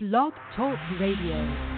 Blog Talk Radio.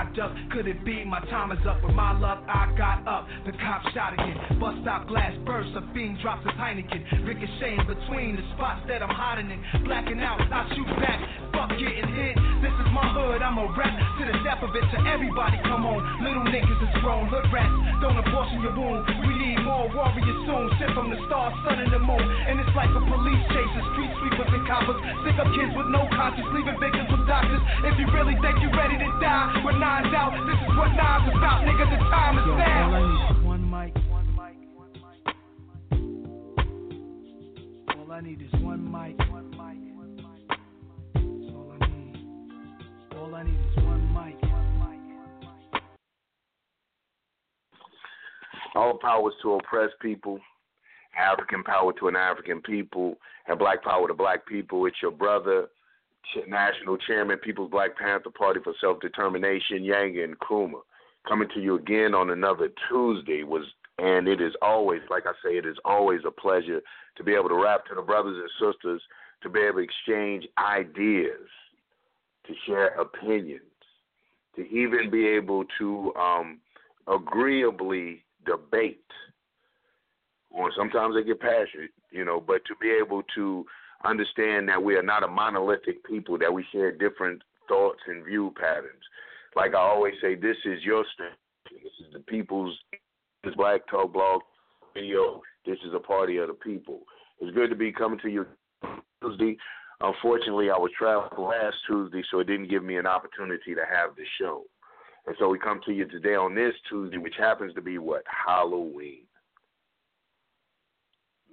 Could it be my time is up? With my luck, I got up. The cop shot again. Bus stop glass burst. A fiend drops his Heineken. Ricocheting between the spots that I'm hiding in. Blacking out, I shoot back. Fuck getting hit. This is my hood. I'm a rap to the death of it. To everybody, come on. Little niggas is grown. Hood rats. Don't abortion your wound. We need more warriors soon. Sent from the stars, sun, and the moon. And it's like a police chase. Street sweepers and coppers. Stick up kids with no conscience. Leaving victims with doctors. If you really think you're ready to die, with nines out, this is what nines is about, nigga. The time is Yo, now. all I need is one mic, one mic, one mic. All I need is one mic, one mic, one mic. That's all I need. All I need is one mic, one mic, one. All powers to oppressed people, African power to an African people, and black power to black people. It's your brother, Ch- National Chairman, People's Black Panther Party for Self Determination, Yang and Krumah, coming to you again on another Tuesday. Was and it is always, like I say, it is always a pleasure to be able to rap to the brothers and sisters, to be able to exchange ideas, to share opinions, to even be able to um, agreeably debate. Or sometimes they get passionate, you know, but to be able to understand that we are not a monolithic people, that we share different thoughts and view patterns. Like I always say, this is your station. This is the people's this Black Talk Blog video. This is a party of the people. It's good to be coming to you Tuesday. Unfortunately, I was traveling last Tuesday, so it didn't give me an opportunity to have the show. And so we come to you today on this Tuesday, which happens to be what? Halloween.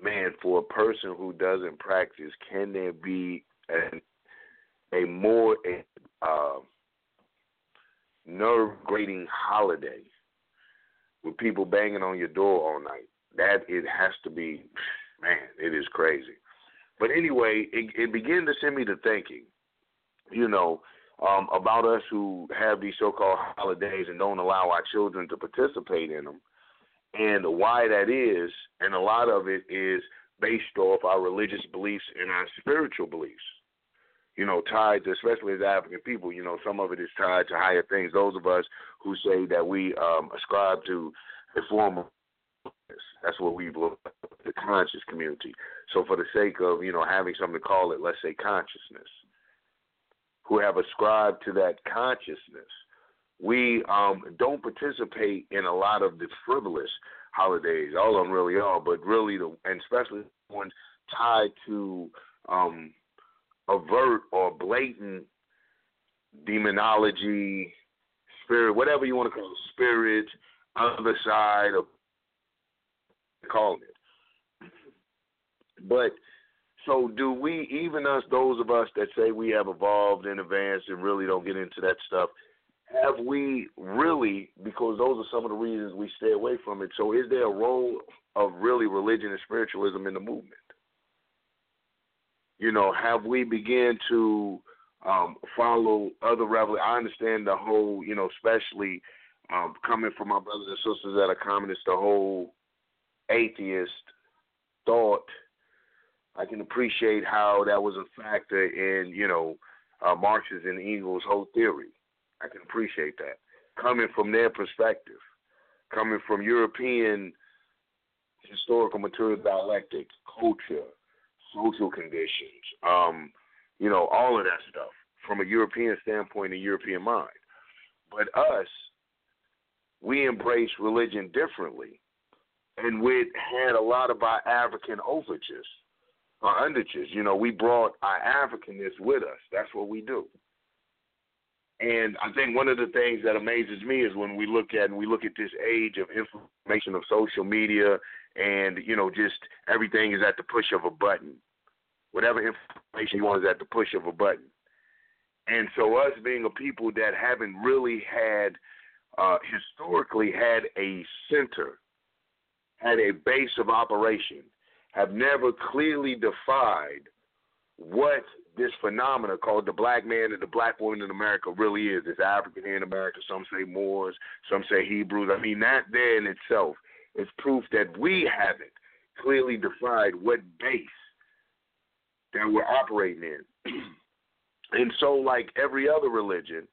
Man, for a person who doesn't practice, can there be an, a more uh, nerve grating holiday with people banging on your door all night? That it has to be, man, it is crazy. But anyway, it, it began to send me to thinking, you know, um, about us who have these so-called holidays and don't allow our children to participate in them, and why that is. And a lot of it is based off our religious beliefs and our spiritual beliefs. You know, tied to, especially as African people, you know, some of it is tied to higher things. Those of us who say that we um, ascribe to a form of that's what we look the conscious community. So for the sake of, you know, having something to call it, let's say consciousness, who have ascribed to that consciousness, we um, don't participate in a lot of the frivolous holidays. All of them really are, but really, the and especially ones tied to um, overt or blatant demonology, spirit, whatever you want to call it, spirit, other side of calling it. But so do we, even us, those of us that say we have evolved and advanced and really don't get into that stuff, have we really, because those are some of the reasons we stay away from it. So is there a role of really religion and spiritualism in the movement? You know, have we begun to um, follow other revel? I understand the whole, you know, especially um, coming from my brothers and sisters that are communists, the whole atheist thought. I can appreciate how that was a factor in, you know, uh, Marx's and Engels' whole theory. I can appreciate that. Coming from their perspective, coming from European historical material dialectic, culture, social conditions, um, you know, all of that stuff from a European standpoint and European mind. But us, we embrace religion differently, and we had a lot of our African overtures our undertures. You know, we brought our Africanness with us. That's what we do. And I think one of the things that amazes me is when we look at and we look at this age of information of social media and you know just everything is at the push of a button. Whatever information you want is at the push of a button. And so us being a people that haven't really had uh, historically had a center, had a base of operation, have never clearly defined what this phenomena called the black man and the black woman in America really is. It's African in America. Some say Moors, some say Hebrews. I mean, that there in itself is proof that we haven't clearly defined what base that we're operating in. and so, like every other religion,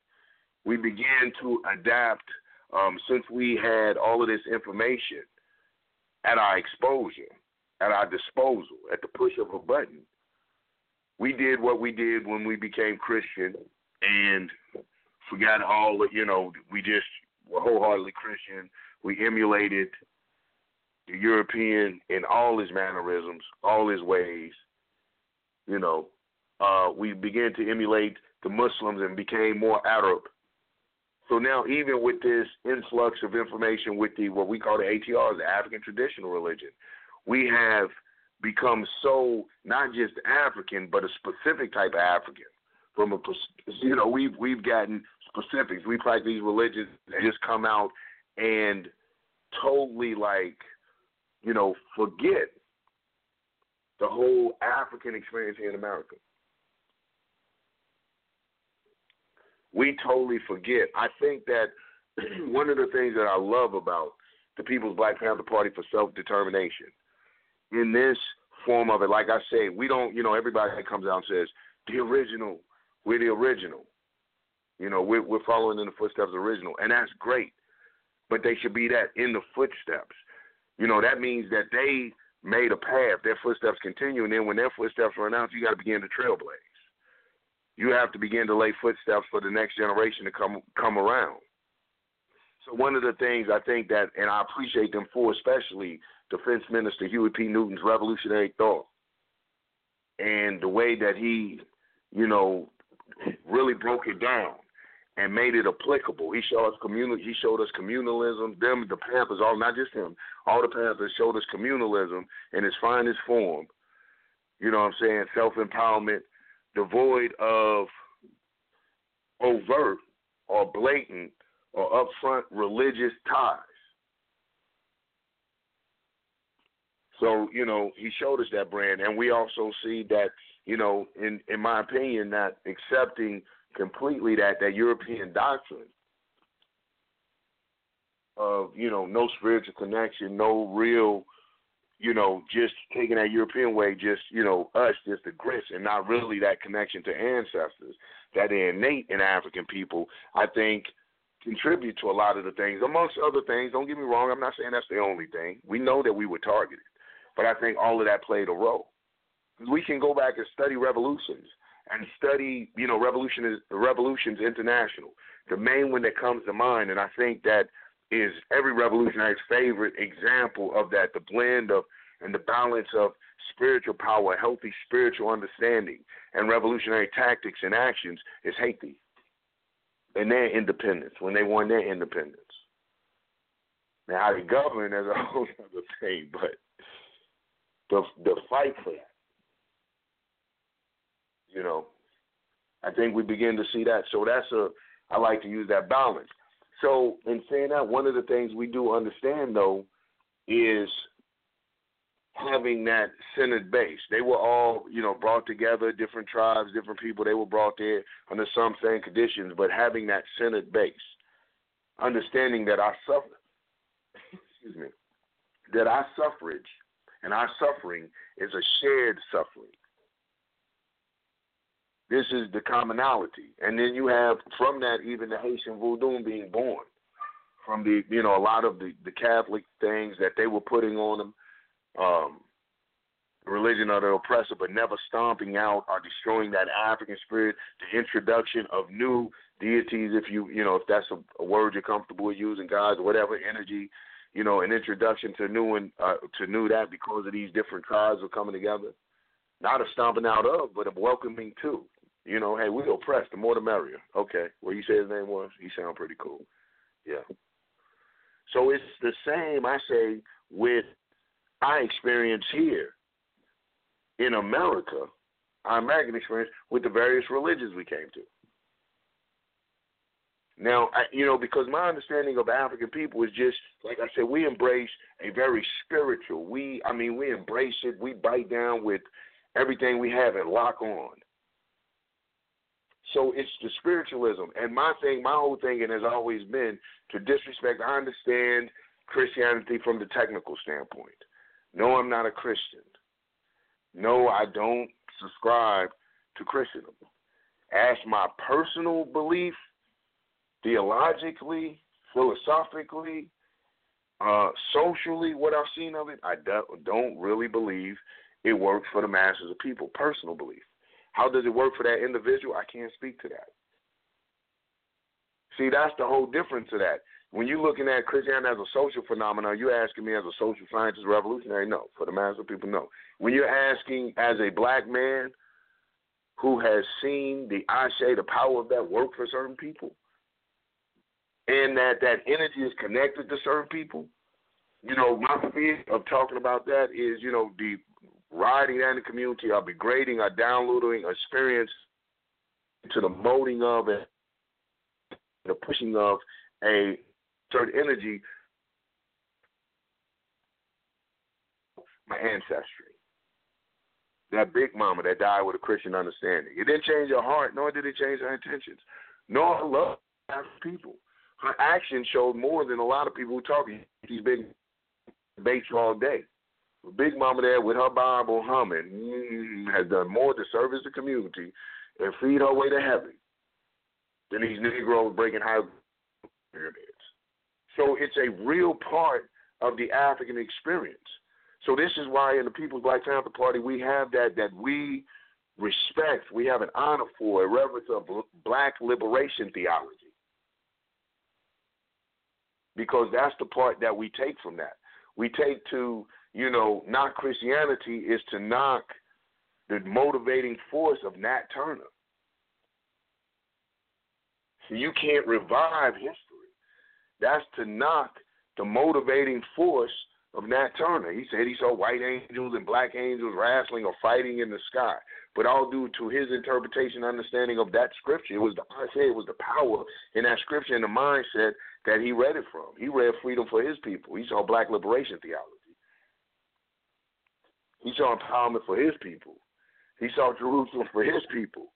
we began to adapt um, since we had all of this information at our exposure, at our disposal, at the push of a button we did what we did when we became Christian and forgot all you know, we just were wholeheartedly Christian. We emulated the European in all his mannerisms, all his ways. You know, uh, we began to emulate the Muslims and became more Arab. So now, even with this influx of information with the what we call the ATR, the African traditional religion, we have become so not just African, but a specific type of African. From a you know we've we've gotten specifics. We practice these religions just come out and totally like you know forget the whole African experience here in America. We totally forget. I think that one of the things that I love about the People's Black Panther Party for Self Determination in this form of it. Like I say, we don't, you know, everybody that comes out and says, the original, we're the original. You know, we're, we're following in the footsteps of the original, and that's great. But they should be that in the footsteps. You know, that means that they made a path. Their footsteps continue, and then when their footsteps run out, you got to begin to trailblaze. You have to begin to lay footsteps for the next generation to come come around. So one of the things I think that, and I appreciate them for, especially Defense Minister Huey P. Newton's revolutionary thought and the way that he, you know, really broke it down and made it applicable. He showed us communal. He showed us communalism. Them, the Panthers, all not just him, all the Panthers showed us communalism in its finest form. You know what I'm saying? Self empowerment, devoid of overt or blatant or upfront religious ties. So you know, he showed us that brand, and we also see that you know, in in my opinion, not accepting completely that that European doctrine of you know no spiritual connection, no real, you know, just taking that European way, just you know us, just the grits, and not really that connection to ancestors that are innate in African people. I think contribute to a lot of the things, amongst other things. Don't get me wrong. I'm not saying that's the only thing. We know that we were targeted. But I think all of that played a role. We can go back and study revolutions and study, you know, revolution revolutions international. The main one that comes to mind, and I think that is every revolutionary's favorite example of that, the blend of and the balance of spiritual power, healthy spiritual understanding, and revolutionary tactics and actions is Haiti and their independence, when they won their independence. Now, how they govern is a whole other thing, but the the fight for that. You know, I think we begin to see that. So that's a I like to use that balance. So in saying that, one of the things we do understand though is having that centered base. They were all, you know, brought together, different tribes, different people, they were brought there under some same conditions, but having that centered base. Understanding that our suffer excuse me, that our suffrage and our suffering is a shared suffering. This is the commonality. And then you have from that even the Haitian voodoo being born. From the you know, a lot of the, the Catholic things that they were putting on them, um, religion of the oppressor, but never stomping out or destroying that African spirit, the introduction of new deities, if you you know, if that's a, a word you're comfortable with using, gods, whatever energy you know, an introduction to new and uh, to new that because of these different tribes are coming together. not a stomping out of, but a welcoming to. You know, hey, we oppressed. The more the merrier. Okay, what you say his name was? He sound pretty cool. Yeah. So it's the same, I say, with our experience here in America, our American experience with the various religions we came to. Now, I, you know, because my understanding of African people is just like I said, we embrace a very spiritual. We, I mean, we embrace it. We bite down with everything we have and lock on. So it's the spiritualism, and my thing, my whole thing, and has always been to disrespect. I understand Christianity from the technical standpoint. No, I'm not a Christian. No, I don't subscribe to Christendom. As my personal belief, theologically, philosophically, uh, socially, what I've seen of it, I don't really believe it works for the masses of people. Personal belief. How does it work for that individual? I can't speak to that. See, that's the whole difference of that. When you're looking at Christianity as a social phenomenon, you're asking me as a social scientist revolutionary? No. For the mass of people, no. When you're asking as a black man who has seen the Ashe, the power of that work for certain people, and that that energy is connected to certain people, you know, my fear of talking about that is, you know, the riding in the community, or degrading or downloading experience to the molding of and the pushing of a certain energy, my ancestry. That big mama that died with a Christian understanding. It didn't change her heart, nor did it change her intentions, nor her love people. Her actions showed more than a lot of people who talk these big debates all day. Big Mama there with her Bible humming mm, has done more to service the community and feed her way to heaven than these Negroes breaking high pyramids. So it's a real part of the African experience. So this is why in the People's Black Panther Party we have that that we respect, we have an honor for, a reverence of black liberation theology. Because that's the part that we take from that. We take to, you know, knock Christianity is to knock the motivating force of Nat Turner. So you can't revive history. That's to knock the motivating force of Nat Turner. He said he saw white angels and black angels wrestling or fighting in the sky. But all due to his interpretation, understanding of that scripture, it was the I say it was the power in that scripture and the mindset that he read it from. He read freedom for his people. He saw black liberation theology. He saw empowerment for his people. He saw Jerusalem for his people.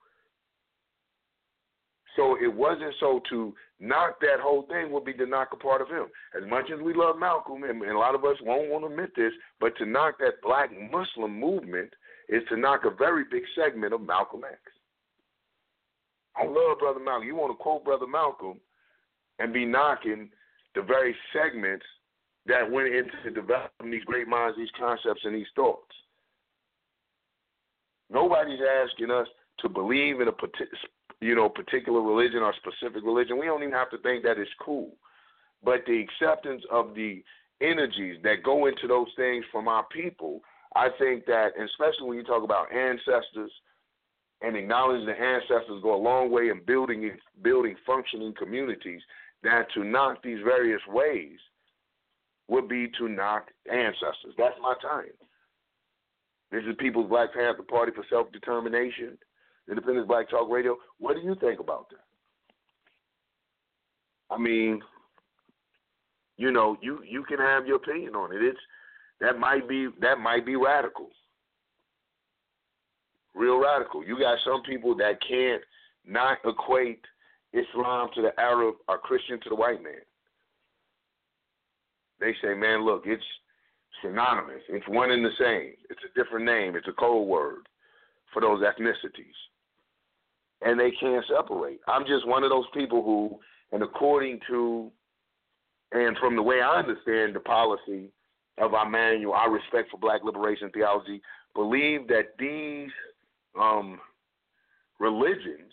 So it wasn't so to knock that whole thing would be to knock a part of him. As much as we love Malcolm, and, a lot of us won't want to admit this, but to knock that black Muslim movement is to knock a very big segment of Malcolm X. I love Brother Malcolm. You want to quote Brother Malcolm and be knocking the very segments that went into developing these great minds, these concepts, and these thoughts. Nobody's asking us to believe in a you know, particular religion or specific religion. We don't even have to think that it's cool. But the acceptance of the energies that go into those things from our people, I think that, especially when you talk about ancestors and acknowledging the ancestors go a long way in building building functioning communities, that to knock these various ways would be to knock ancestors. That's my time. This is People's Black Panther Party for Self Determination. Independence Black Talk Radio. What do you think about that? I mean, you know, you you can have your opinion on it. It's that might be that might be radical, real radical. You got some people that can't not equate Islam to the Arab or Christian to the white man. They say, man, look, it's synonymous. It's one and the same. It's a different name. It's a code word for those ethnicities and they can't separate. I'm just one of those people who, and according to, and from the way I understand the policy of our manual, our respect for Black liberation theology, believe that these um, religions,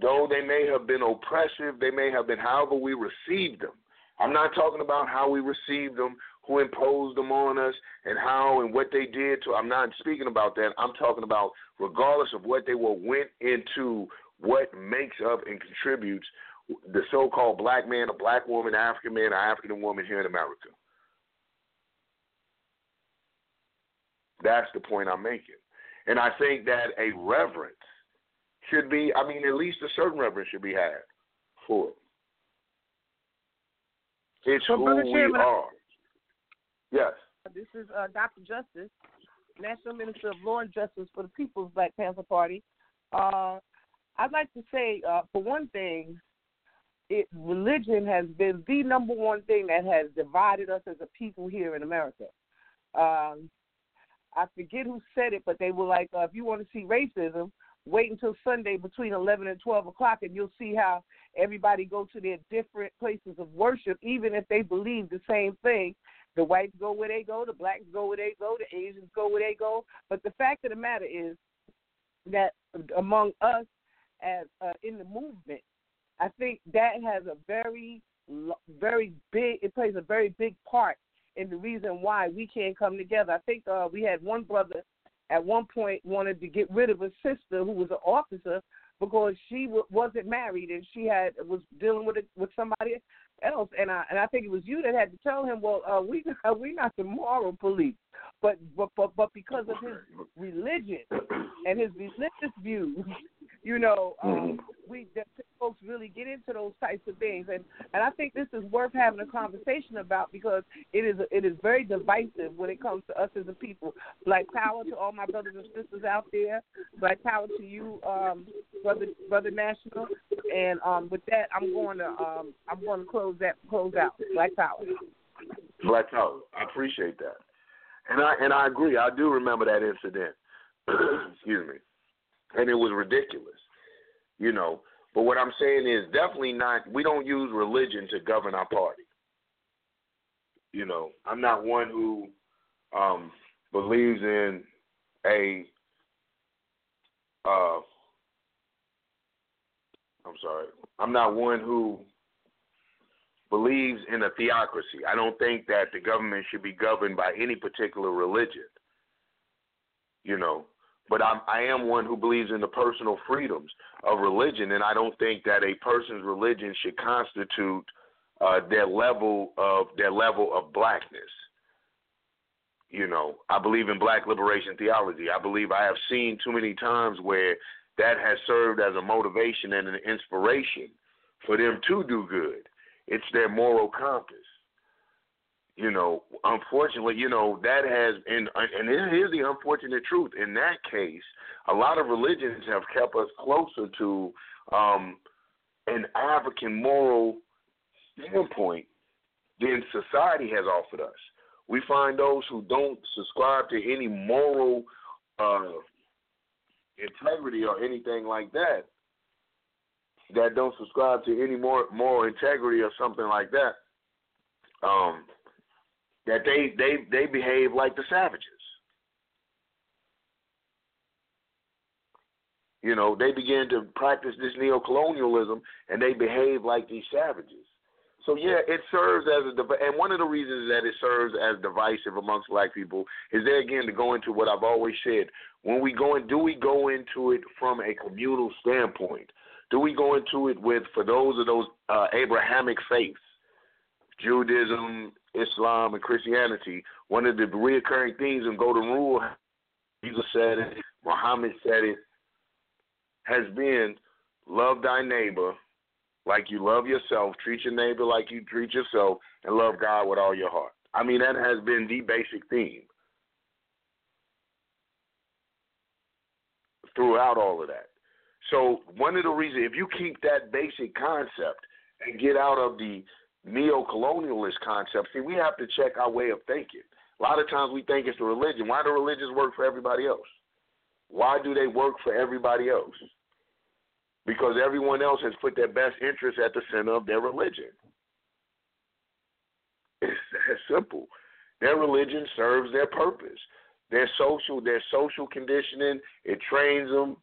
though they may have been oppressive, they may have been however we received them. I'm not talking about how we received them who imposed them on us and how and what they did to I'm not speaking about that. I'm talking about regardless of what they were went into what makes up and contributes the so called black man, a black woman, African man, or African woman here in America. That's the point I'm making. And I think that a reverence should be, I mean, at least a certain reverence should be had for it. It's so, who Brother we Chairman, are. Yes. This is uh, Dr. Justice, National Minister of Law and Justice for the People's Black Panther Party. Uh, I'd like to say, uh, for one thing, it, religion has been the number one thing that has divided us as a people here in America. Um, I forget who said it, but they were like, uh, if you want to see racism, wait until Sunday between 11 and 12 o'clock, and you'll see how everybody go to their different places of worship, even if they believe the same thing. The whites go where they go, the blacks go where they go, the Asians go where they go. But the fact of the matter is that among us, as uh, in the movement, I think that has a very, very big. It plays a very big part in the reason why we can't come together. I think uh, we had one brother at one point wanted to get rid of a sister who was an officer because she w- wasn't married and she had was dealing with it with somebody else. And I and I think it was you that had to tell him, well, uh, we we not the moral police, but but but but because of his religion and his religious views, you know, um, mm-hmm. we that folks really get into those types of things, and and I think this is worth having a conversation about because it is it is very divisive when it comes to us as a people. Black power to all my brothers and sisters out there. Black power to you, um, brother brother national. And um, with that, I'm going to um, I'm going to close that close out. Black power. Black power. I appreciate that, and I and I agree. I do remember that incident. Excuse me and it was ridiculous, you know. But what I'm saying is definitely not. We don't use religion to govern our party. You know, I'm not one who um, believes in a. Uh, I'm sorry. I'm not one who believes in a theocracy. I don't think that the government should be governed by any particular religion. You know, but I'm, I am one who believes in the personal freedoms of religion, and I don't think that a person's religion should constitute uh, their level of their level of blackness. You know, I believe in black liberation theology. I believe I have seen too many times where that has served as a motivation and an inspiration for them to do good. It's their moral compass you know, unfortunately, you know that has and and here's the unfortunate truth. In that case, a lot of religions have kept us closer to um, an African moral standpoint than society has offered us. We find those who don't subscribe to any moral uh, integrity or anything like that, that don't subscribe to any more moral integrity or something like that. Um, that they they they behave like the savages. You know, they begin to practice this neo-colonialism and they behave like these savages. So yeah, it serves as a and one of the reasons that it serves as divisive amongst black people is there again to go into what I've always said. When we go in, do we go into it from a communal standpoint? Do we go into it with for those of those uh, Abrahamic faiths, Judaism, Islam and Christianity, one of the reoccurring themes in Golden Rule, Jesus said it, Muhammad said it, has been love thy neighbor like you love yourself, treat your neighbor like you treat yourself, and love God with all your heart. I mean, that has been the basic theme throughout all of that. So, one of the reasons, if you keep that basic concept and get out of the neo-colonialist concept. See, we have to check our way of thinking. A lot of times we think it's the religion. Why do religions work for everybody else? Why do they work for everybody else? Because everyone else has put their best interest at the center of their religion. It's that simple. Their religion serves their purpose. Their social, their social conditioning, it trains them.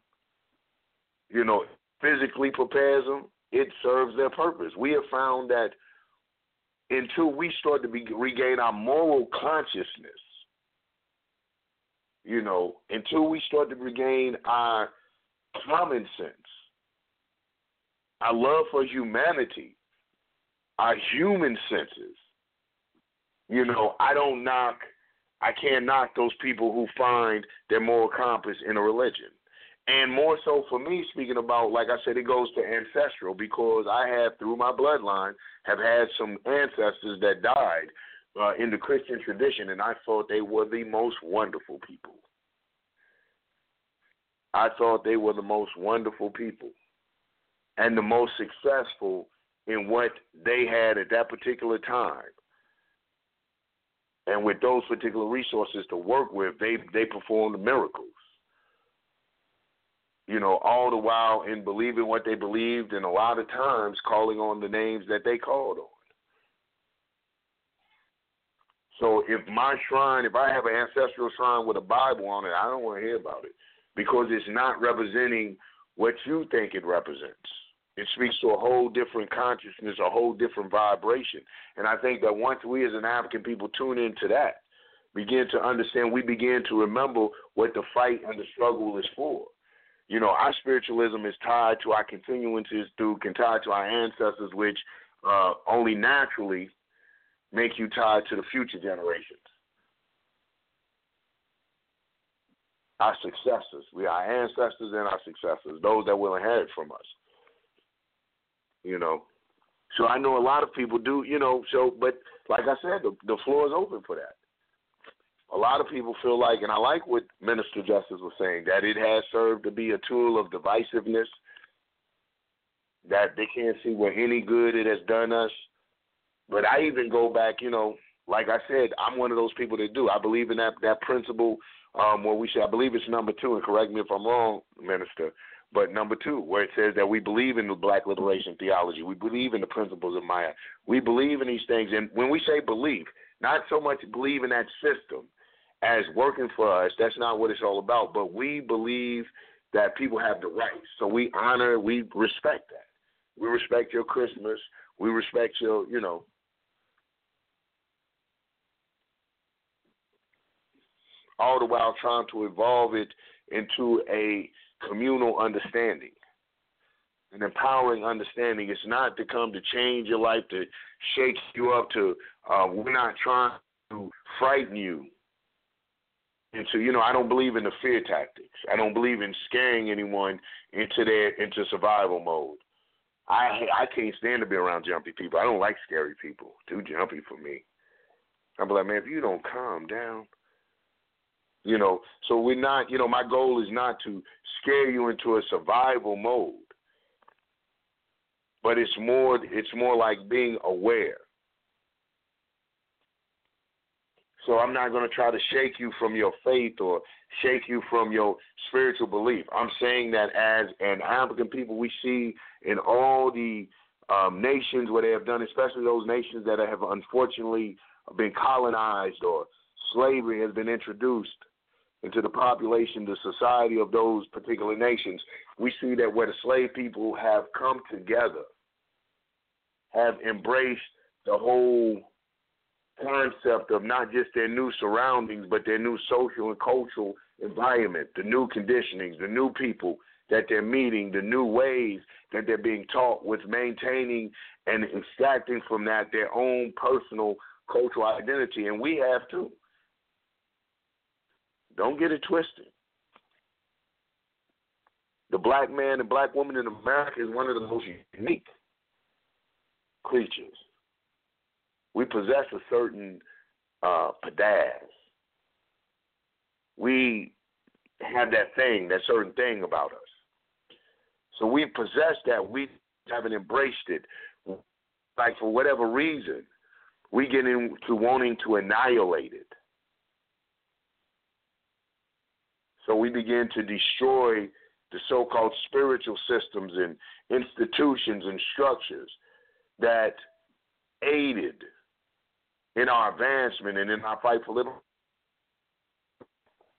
You know, physically prepares them. It serves their purpose. We have found that until we start to be, regain our moral consciousness. You know, until we start to regain our common sense, our love for humanity, our human senses. You know, I don't knock, I can't knock those people who find their moral compass in a religion. And more so for me, speaking about, like I said, it goes to ancestral because I have, through my bloodline, have had some ancestors that died uh, in the Christian tradition, and I thought they were the most wonderful people. I thought they were the most wonderful people and the most successful in what they had at that particular time. And with those particular resources to work with, they they performed miracles you know, all the while in believing what they believed and a lot of times calling on the names that they called on. So if my shrine, if I have an ancestral shrine with a Bible on it, I don't want to hear about it because it's not representing what you think it represents. It speaks to a whole different consciousness, a whole different vibration. And I think that once we as an African people tune into that, begin to understand, we begin to remember what the fight and the struggle is for. You know, our spiritualism is tied to our continuances through, can tie to our ancestors, which uh, only naturally make you tied to the future generations. Our successors, we are our ancestors and our successors, those that will inherit from us. You know, so I know a lot of people do, you know. So, but like I said, the, the floor is open for that a lot of people feel like, and I like what Minister Justice was saying, that it has served to be a tool of divisiveness, that they can't see what any good it has done us. But I even go back, you know, like I said, I'm one of those people that do. I believe in that that principle um, where we say, I believe it's number two, and correct me if I'm wrong, Minister, but number two, where it says that we believe in the black liberation theology. We believe in the principles of Ma'at. We believe in these things. And when we say believe, not so much believe in that system, as working for us. That's not what it's all about. But we believe that people have the rights. So we honor, we respect that. We respect your Christmas. We respect your, you know. All the while trying to evolve it into a communal understanding, an empowering understanding. It's not to come to change your life, to shake you up, to, uh, we're not trying to frighten you and so, you know, I don't believe in the fear tactics. I don't believe in scaring anyone into their into survival mode. I I can't stand to be around jumpy people. I don't like scary people. Too jumpy for me. I'm like, man, if you don't calm down, you know. So we're not, you know, my goal is not to scare you into a survival mode, but it's more, it's more like being aware. So I'm not going to try to shake you from your faith or shake you from your spiritual belief. I'm saying that as an African people, we see in all the um, nations where they have done, especially those nations that have unfortunately been colonized or slavery has been introduced into the population, the society of those particular nations, we see that where the slave people have come together, have embraced the whole concept of not just their new surroundings, but their new social and cultural environment, the new conditionings, the new people that they're meeting, the new ways that they're being taught with maintaining and extracting from that their own personal cultural identity. And we have to. Don't get it twisted. The black man and black woman in America is one of the most unique creatures we possess a certain uh. We have that thing, that certain thing about us. So we possess that. We haven't embraced it. Like for whatever reason, we get into wanting to annihilate it. So we begin to destroy the so called spiritual systems and institutions and structures that aided in our advancement and in our fight for liberty.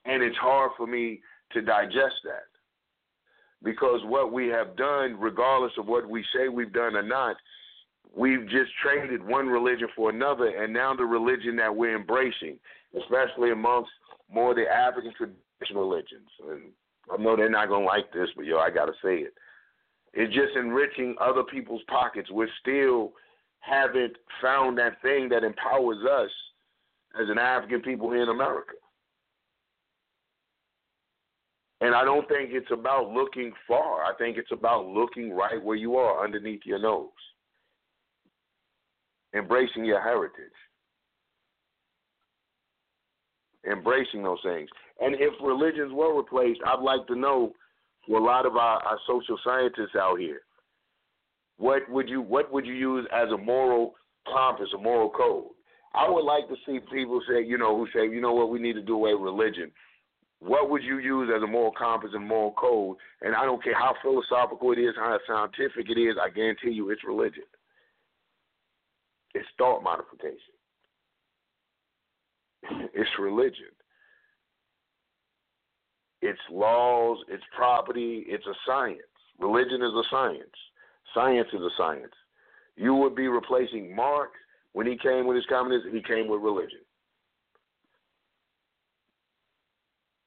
And it's hard for me to digest that. Because what we have done, regardless of what we say we've done or not, we've just traded one religion for another, and now the religion that we're embracing, especially amongst more of the African traditional religions, and I know they're not gonna like this, but yo, I gotta say it. It's just enriching other people's pockets. We're still haven't found that thing that empowers us as an African people in America. And I don't think it's about looking far. I think it's about looking right where you are, underneath your nose. Embracing your heritage. Embracing those things. And if religions were replaced, I'd like to know for a lot of our, our social scientists out here, what would you what would you use as a moral compass, a moral code? I would like to see people say, you know, who say, you know what, we need to do away with religion. What would you use as a moral compass and moral code? And I don't care how philosophical it is, how scientific it is, I guarantee you it's religion. It's thought modification. It's religion. It's laws, it's property, it's a science. Religion is a science. Science is a science. You would be replacing Marx when he came with his communism, he came with religion.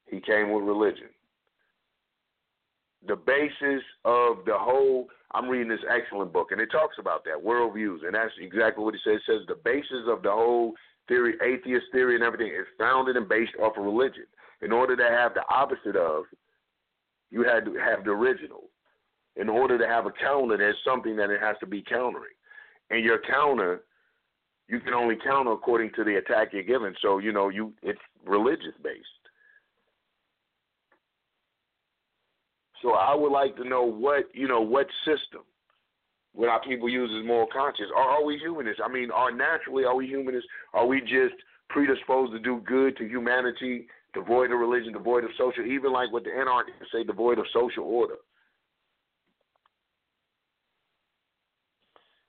He came with religion. The basis of the whole, I'm reading this excellent book, and it talks about that, worldviews, and that's exactly what it says. It says the basis of the whole theory, atheist theory, and everything is founded and based off of religion. In order to have the opposite of, you had to have the original. In order to have a counter, there's something that it has to be countering. And your counter you can only counter according to the attack you're given. So you know you it's religious based. So I would like to know what you know what system what our people use as moral conscience. Are, are we humanists? I mean, are naturally are we humanists? Are we just predisposed to do good to humanity, devoid of religion, devoid of social, even like what the anarchists say, devoid of social order?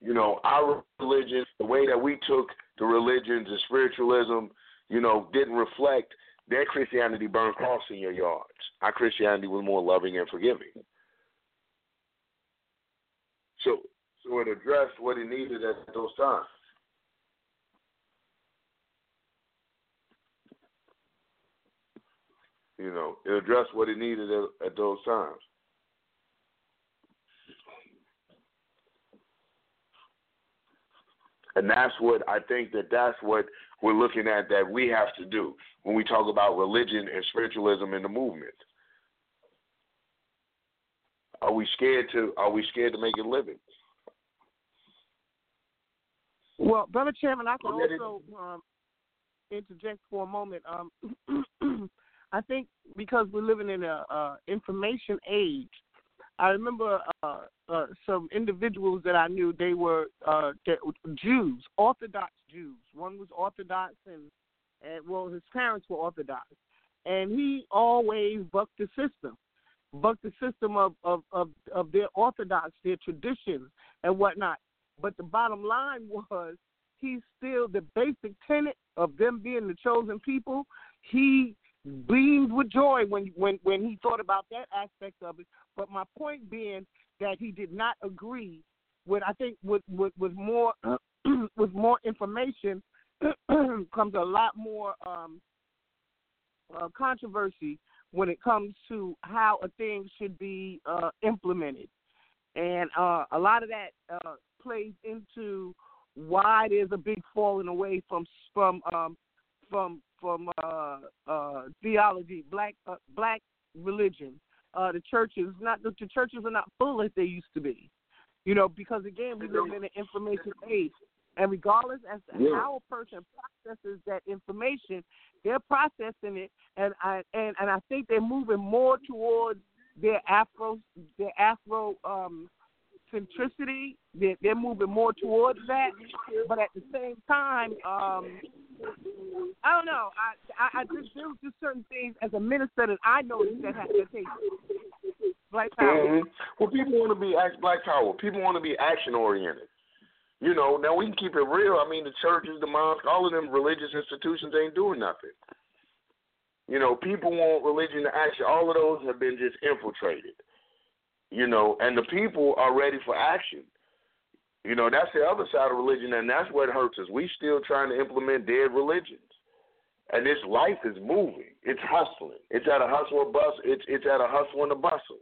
You know, our religion, the way that we took the religions and spiritualism, you know, didn't reflect their Christianity burned cross in your yards. Our Christianity was more loving and forgiving. So, so it addressed what it needed at those times. You know, it addressed what it needed at, at those times. And that's what I think that that's what we're looking at that we have to do when we talk about religion and spiritualism in the movement. Are we scared to are we scared to make a living? Well, brother chairman, I can also um, interject for a moment. Um, I think because we're living in a uh, information age, I remember uh, uh, some individuals that I knew. They were uh, Jews, Orthodox Jews. One was Orthodox, and, and well, his parents were Orthodox, and he always bucked the system, bucked the system of of of, of their Orthodox, their traditions and whatnot. But the bottom line was he's still the basic tenet of them being the chosen people. He beamed with joy when when when he thought about that aspect of it. But my point being that he did not agree with I think with with, with more with more information comes a lot more um, uh, controversy when it comes to how a thing should be uh, implemented, and uh, a lot of that uh, plays into why there's a big falling away from from um, from from uh, uh, theology, black uh, black religion. Uh, the churches not the, the churches are not full as they used to be. You know, because again, we live in an information age, and regardless as to yeah. how a person processes that information, they're processing it, and I and and I think they're moving more towards their Afro their Afro um, centricity. They're, they're moving more towards that, but at the same time, um, I don't know. I I, I just there was just certain things as a minister that I noticed that had to take black power. Mm-hmm. Well, people want to be act black power. People want to be action oriented. You know, now we can keep it real. I mean, the churches, the mosques, all of them religious institutions ain't doing nothing. You know, people want religion to action. All of those have been just infiltrated. You know, and the people are ready for action. You know, that's the other side of religion, and that's what hurts us. We still trying to implement dead religions. And this life is moving. It's hustling. It's at a hustle or bustle. It's it's at a hustle and a bustle.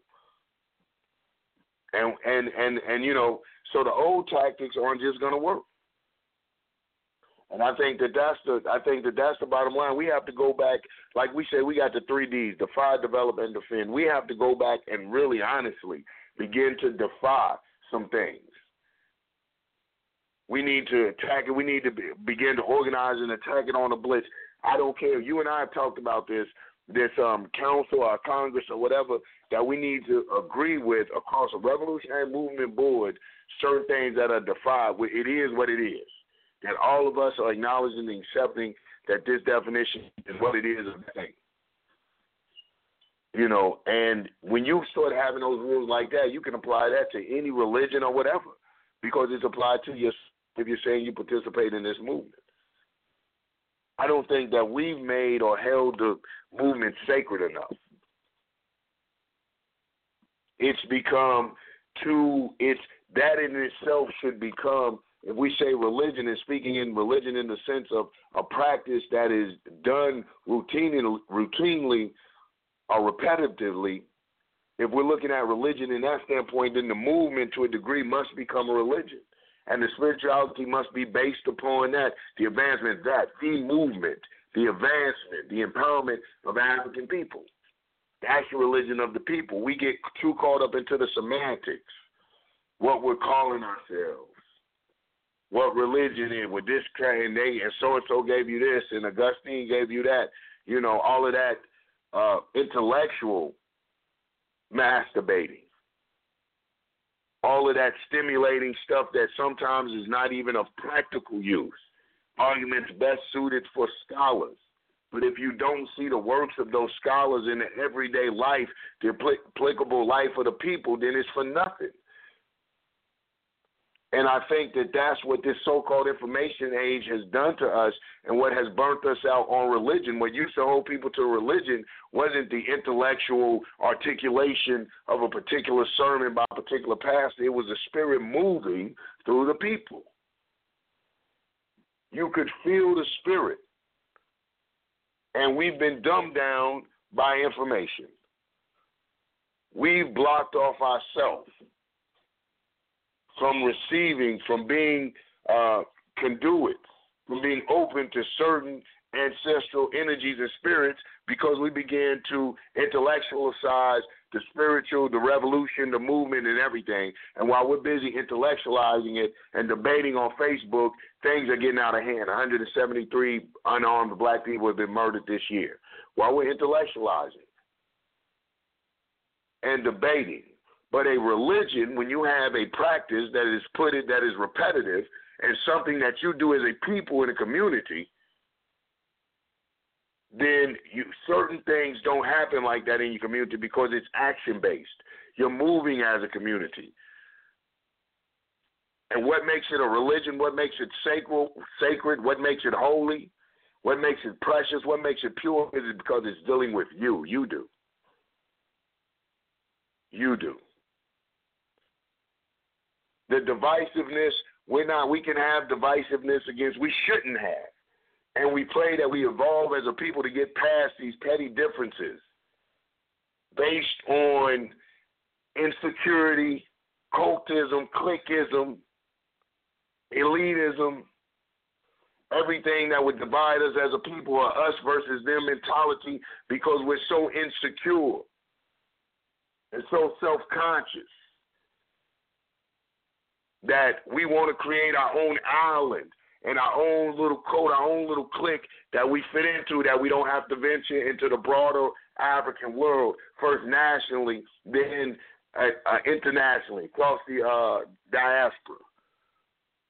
And and and and you know, so the old tactics aren't just going to work. And I think that that's the I think that that's the bottom line. We have to go back, like we said, we got the three Ds: defy, develop, and defend. We have to go back and really, honestly, begin to defy some things. We need to attack it. We need to be, begin to organize and attack it on a blitz. I don't care. You and I have talked about this, this um, council or Congress or whatever that we need to agree with across a revolutionary movement board certain things that are defied. It is what it is. That all of us are acknowledging and accepting that this definition is what it is of thing. You know, and when you start having those rules like that, you can apply that to any religion or whatever, because it's applied to you if you're saying you participate in this movement. I don't think that we've made or held the movement sacred enough. It's become too. It's that in itself should become. If we say religion and speaking in religion in the sense of a practice that is done routinely, routinely or repetitively, if we're looking at religion in that standpoint, then the movement to a degree must become a religion and the spirituality must be based upon that, the advancement, that, the movement, the advancement, the empowerment of African people. That's the religion of the people. We get too caught up into the semantics, what we're calling ourselves, what religion is, with this and they and so and so gave you this, and Augustine gave you that. You know, all of that uh, intellectual masturbating all of that stimulating stuff that sometimes is not even of practical use. Arguments best suited for scholars. But if you don't see the works of those scholars in the everyday life, the applicable life of the people, then it's for nothing. And I think that that's what this so called information age has done to us and what has burnt us out on religion. What used to hold people to religion wasn't the intellectual articulation of a particular sermon by a particular pastor, it was the spirit moving through the people. You could feel the spirit. And we've been dumbed down by information. We've blocked off ourselves from receiving, from being uh, conduits, from being open to certain ancestral energies and spirits because we began to intellectualize the spiritual, the revolution, the movement, and everything. And while we're busy intellectualizing it and debating on Facebook, things are getting out of hand. 173 unarmed black people have been murdered this year. While we're intellectualizing and debating, but a religion, when you have a practice that is put it that is repetitive and something that you do as a people in a community, then you, certain things don't happen like that in your community because it's action based. You're moving as a community. And what makes it a religion? What makes it sacred? Sacred? What makes it holy? What makes it precious? What makes it pure? Is it because it's dealing with you? You do. You do the divisiveness. We're not. We can have divisiveness against. We shouldn't have, and we pray that we evolve as a people to get past these petty differences based on insecurity, cultism, cliquism, elitism, everything that would divide us as a people, or us versus them mentality, because we're so insecure and so self conscious that we want to create our own island and our own little code, our own little clique that we fit into, that we don't have to venture into the broader African world, first nationally, then uh, uh, internationally, across the uh, diaspora,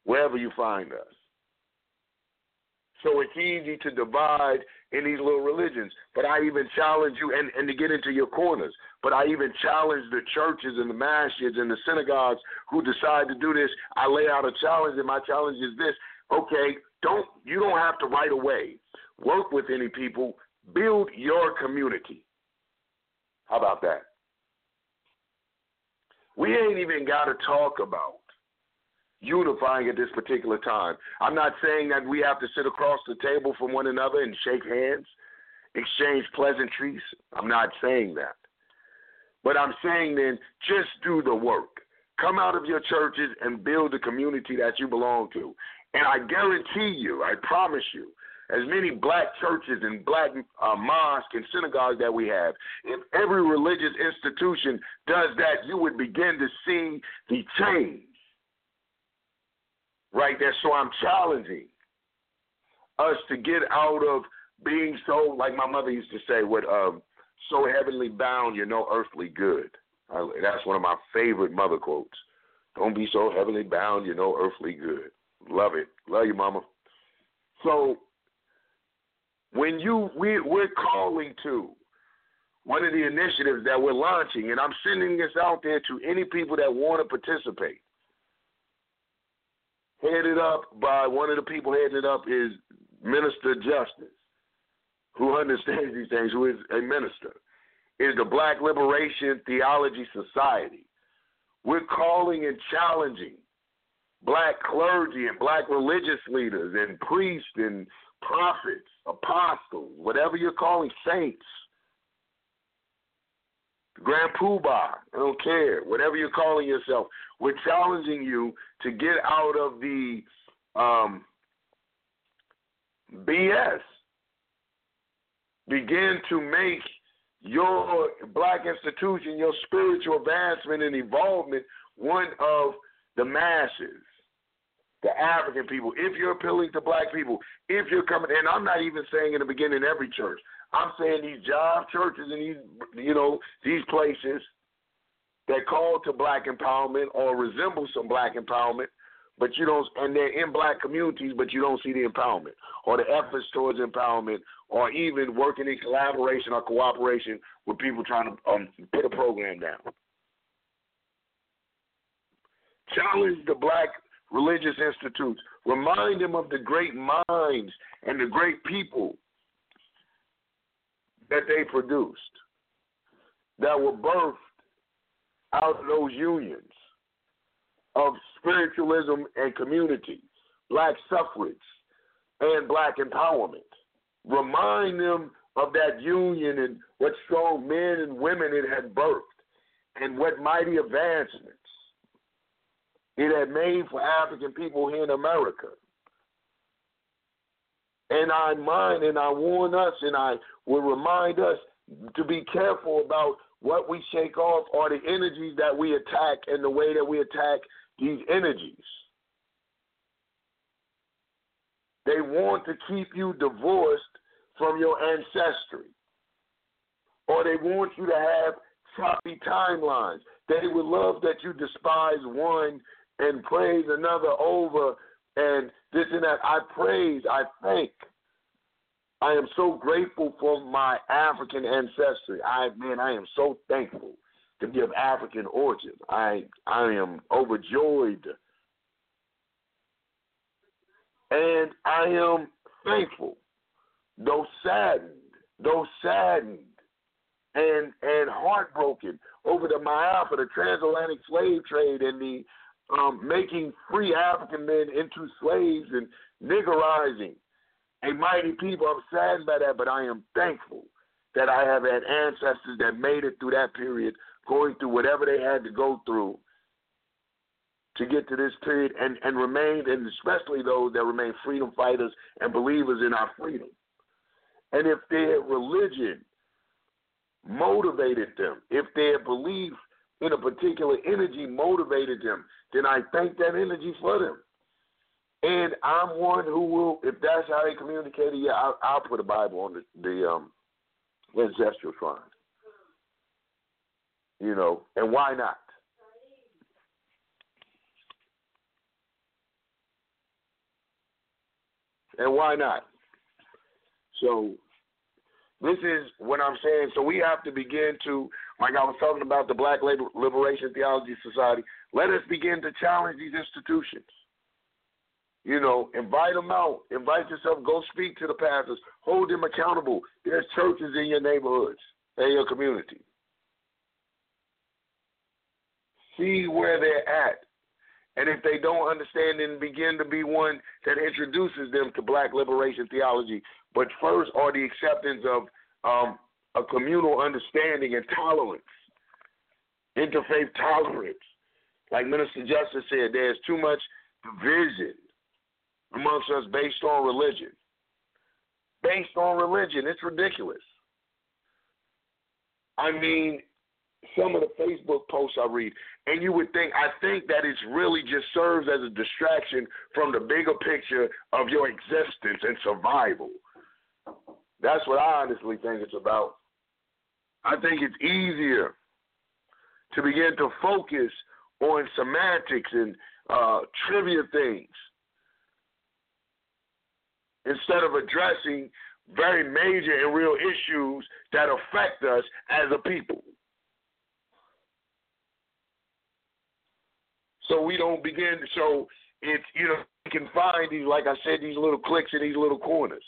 wherever you find us. So it's easy to divide in these little religions. But I even challenge you, and, and to get into your corners, but I even challenge the churches and the masjids and the synagogues who decide to do this. I lay out a challenge, and my challenge is this: okay, don't you don't have to right away work with any people. Build your community. How about that? We ain't even got to talk about unifying at this particular time. I'm not saying that we have to sit across the table from one another and shake hands, exchange pleasantries. I'm not saying that. But I'm saying then just do the work. Come out of your churches and build the community that you belong to. And I guarantee you, I promise you, as many black churches and black uh, mosques and synagogues that we have, if every religious institution does that, you would begin to see the change. Right there. So I'm challenging us to get out of being so, like my mother used to say, what um, so heavenly bound, you're no earthly good. I, that's one of my favorite mother quotes. Don't be so heavenly bound, you're no earthly good. Love it. Love you, mama. So when you we we're calling to one of the initiatives that we're launching, and I'm sending this out there to any people that want to participate. Headed up by one of the people heading it up is Minister Justice, who understands these things, who is a minister, is the Black Liberation Theology Society. We're calling and challenging black clergy and black religious leaders and priests and prophets, apostles, whatever you're calling saints, Grand Poobah, I don't care, whatever you're calling yourself, we're challenging you to get out of the um, BS. Begin to make your black institution, your spiritual advancement and involvement one of the masses the African people, if you're appealing to black people, if you're coming, and I'm not even saying in the beginning every church. I'm saying these job churches and these, you know, these places that call to black empowerment or resemble some black empowerment, but you don't, and they're in black communities, but you don't see the empowerment or the efforts towards empowerment or even working in collaboration or cooperation with people trying to um, put a program down. Challenge the black religious institutes. Remind them of the great minds and the great people that they produced, that were birthed out of those unions of spiritualism and community, black suffrage, and black empowerment. Remind them of that union and what strong men and women it had birthed and what mighty advancements it had made for African people here in America. And I mind and I warn us and I will remind us to be careful about what we shake off or the energies that we attack and the way that we attack these energies. They want to keep you divorced from your ancestry. Or they want you to have choppy timelines. They would love that you despise one and praise another over and this and that. I praise, I thank. I am so grateful for my African ancestry. I man, I am so thankful to be of African origin. I I am overjoyed. And I am thankful, though saddened, though saddened and and heartbroken over the Maafa, the transatlantic slave trade and the um, making free African men into slaves and niggerizing a mighty people. I'm saddened by that, but I am thankful that I have had ancestors that made it through that period, going through whatever they had to go through to get to this period and, and remained, and especially those that remain freedom fighters and believers in our freedom. And if their religion motivated them, if their belief in a particular energy motivated them, then I thank that energy for them. And I'm one who will, if that's how they communicated, yeah, I'll, I'll put a Bible on the, the um, ancestral shrine. You know, and why not? And why not? So this is what I'm saying. So we have to begin to, like I was talking about the Black Liberation Theology Society, let us begin to challenge these institutions. You know, invite them out. Invite yourself. Go speak to the pastors. Hold them accountable. There's churches in your neighborhoods, in your community. See where they're at And if they don't understand, then begin to be one that introduces them to black liberation theology. But first are the acceptance of um, a communal understanding and tolerance, interfaith tolerance. Like Minister Justice said, there's too much division amongst us based on religion. Based on religion, it's ridiculous. I mean, some of the Facebook posts I read, and you would think, I think that it really just serves as a distraction from the bigger picture of your existence and survival. That's what I honestly think it's about. I think it's easier to begin to focus on semantics and uh, trivia things instead of addressing very major and real issues that affect us as a people. So we don't begin. So it's you know you can find these, like I said, these little clicks in these little corners.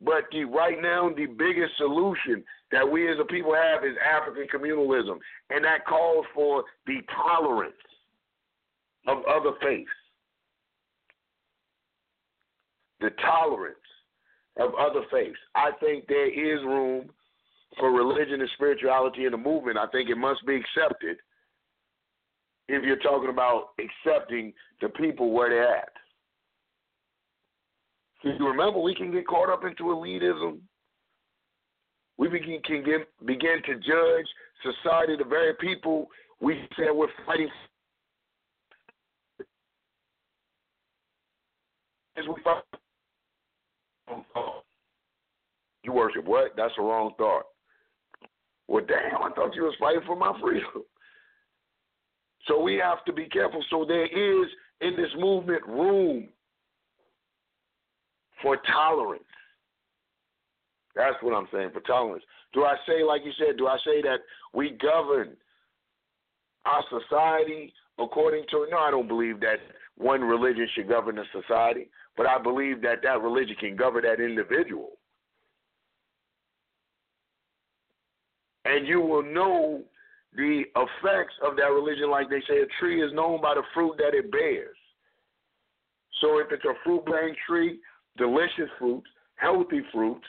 But the, right now, the biggest solution that we as a people have is African communalism, and that calls for the tolerance of other faiths, the tolerance of other faiths. I think there is room for religion and spirituality in the movement. I think it must be accepted if you're talking about accepting the people where they're at. You remember, we can get caught up into elitism. We begin, can get, begin to judge society, the very people we said we're fighting. As we fight, you worship what? That's a wrong thought. Well, damn, I thought you was fighting for my freedom. So we have to be careful. So there is in this movement room for tolerance. That's what I'm saying for tolerance. Do I say, like you said, do I say that we govern our society according to? No, I don't believe that one religion should govern a society, but I believe that that religion can govern that individual. And you will know the effects of that religion, like they say, a tree is known by the fruit that it bears. So if it's a fruit bearing tree, delicious fruits, healthy fruits,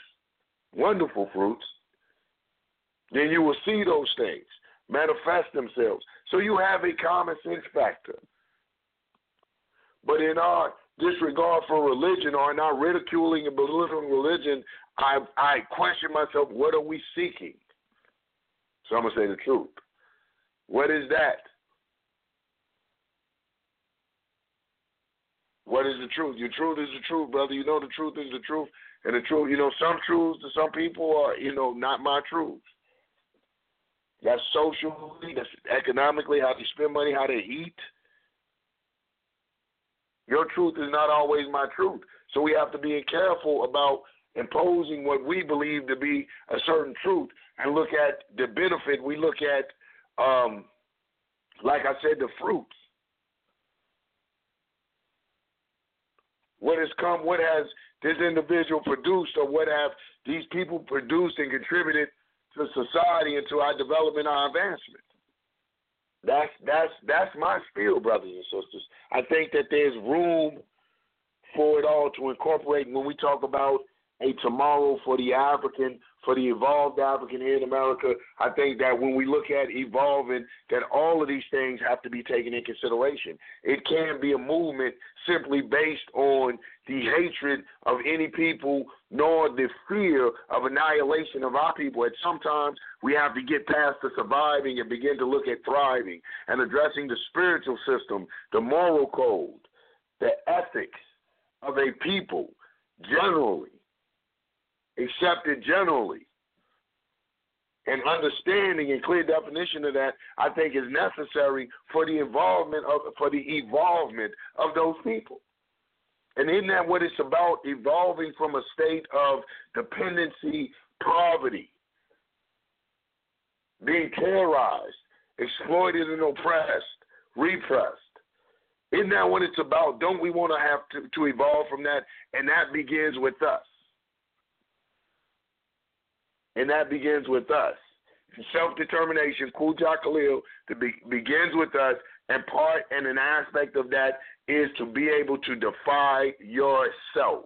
wonderful fruits, then you will see those things manifest themselves. So you have a common sense factor. But in our disregard for religion or in our ridiculing and belittling religion, I, I question myself, what are we seeking? So I'm going to say the truth. What is that? What is the truth? Your truth is the truth, brother. You know the truth is the truth. And the truth, you know, some truths to some people are, you know, not my truth. That's socially, that's economically, how they spend money, how they eat. Your truth is not always my truth. So we have to be careful about imposing what we believe to be a certain truth and look at the benefit. We look at, um, like I said, the fruits. What has come, what has this individual produced, or what have these people produced and contributed to society and to our development, our advancement? That's that's that's my spiel, brothers and sisters. I think that there's room for it all to incorporate when we talk about a tomorrow for the African, for the evolved African here in America. I think that when we look at evolving, that all of these things have to be taken in consideration. It can't be a movement simply based on the hatred of any people nor the fear of annihilation of our people. And sometimes we have to get past the surviving and begin to look at thriving and addressing the spiritual system, the moral code, the ethics of a people generally accepted generally. And understanding and clear definition of that, I think, is necessary for the involvement of for the evolvement of those people. And isn't that what it's about? Evolving from a state of dependency, poverty, being terrorized, exploited and oppressed, repressed. Isn't that what it's about? Don't we want to have to, to evolve from that? And that begins with us. And that begins with us. self determination, Kujichagulia, be, begins with us, and part and an aspect of that is to be able to defy yourself,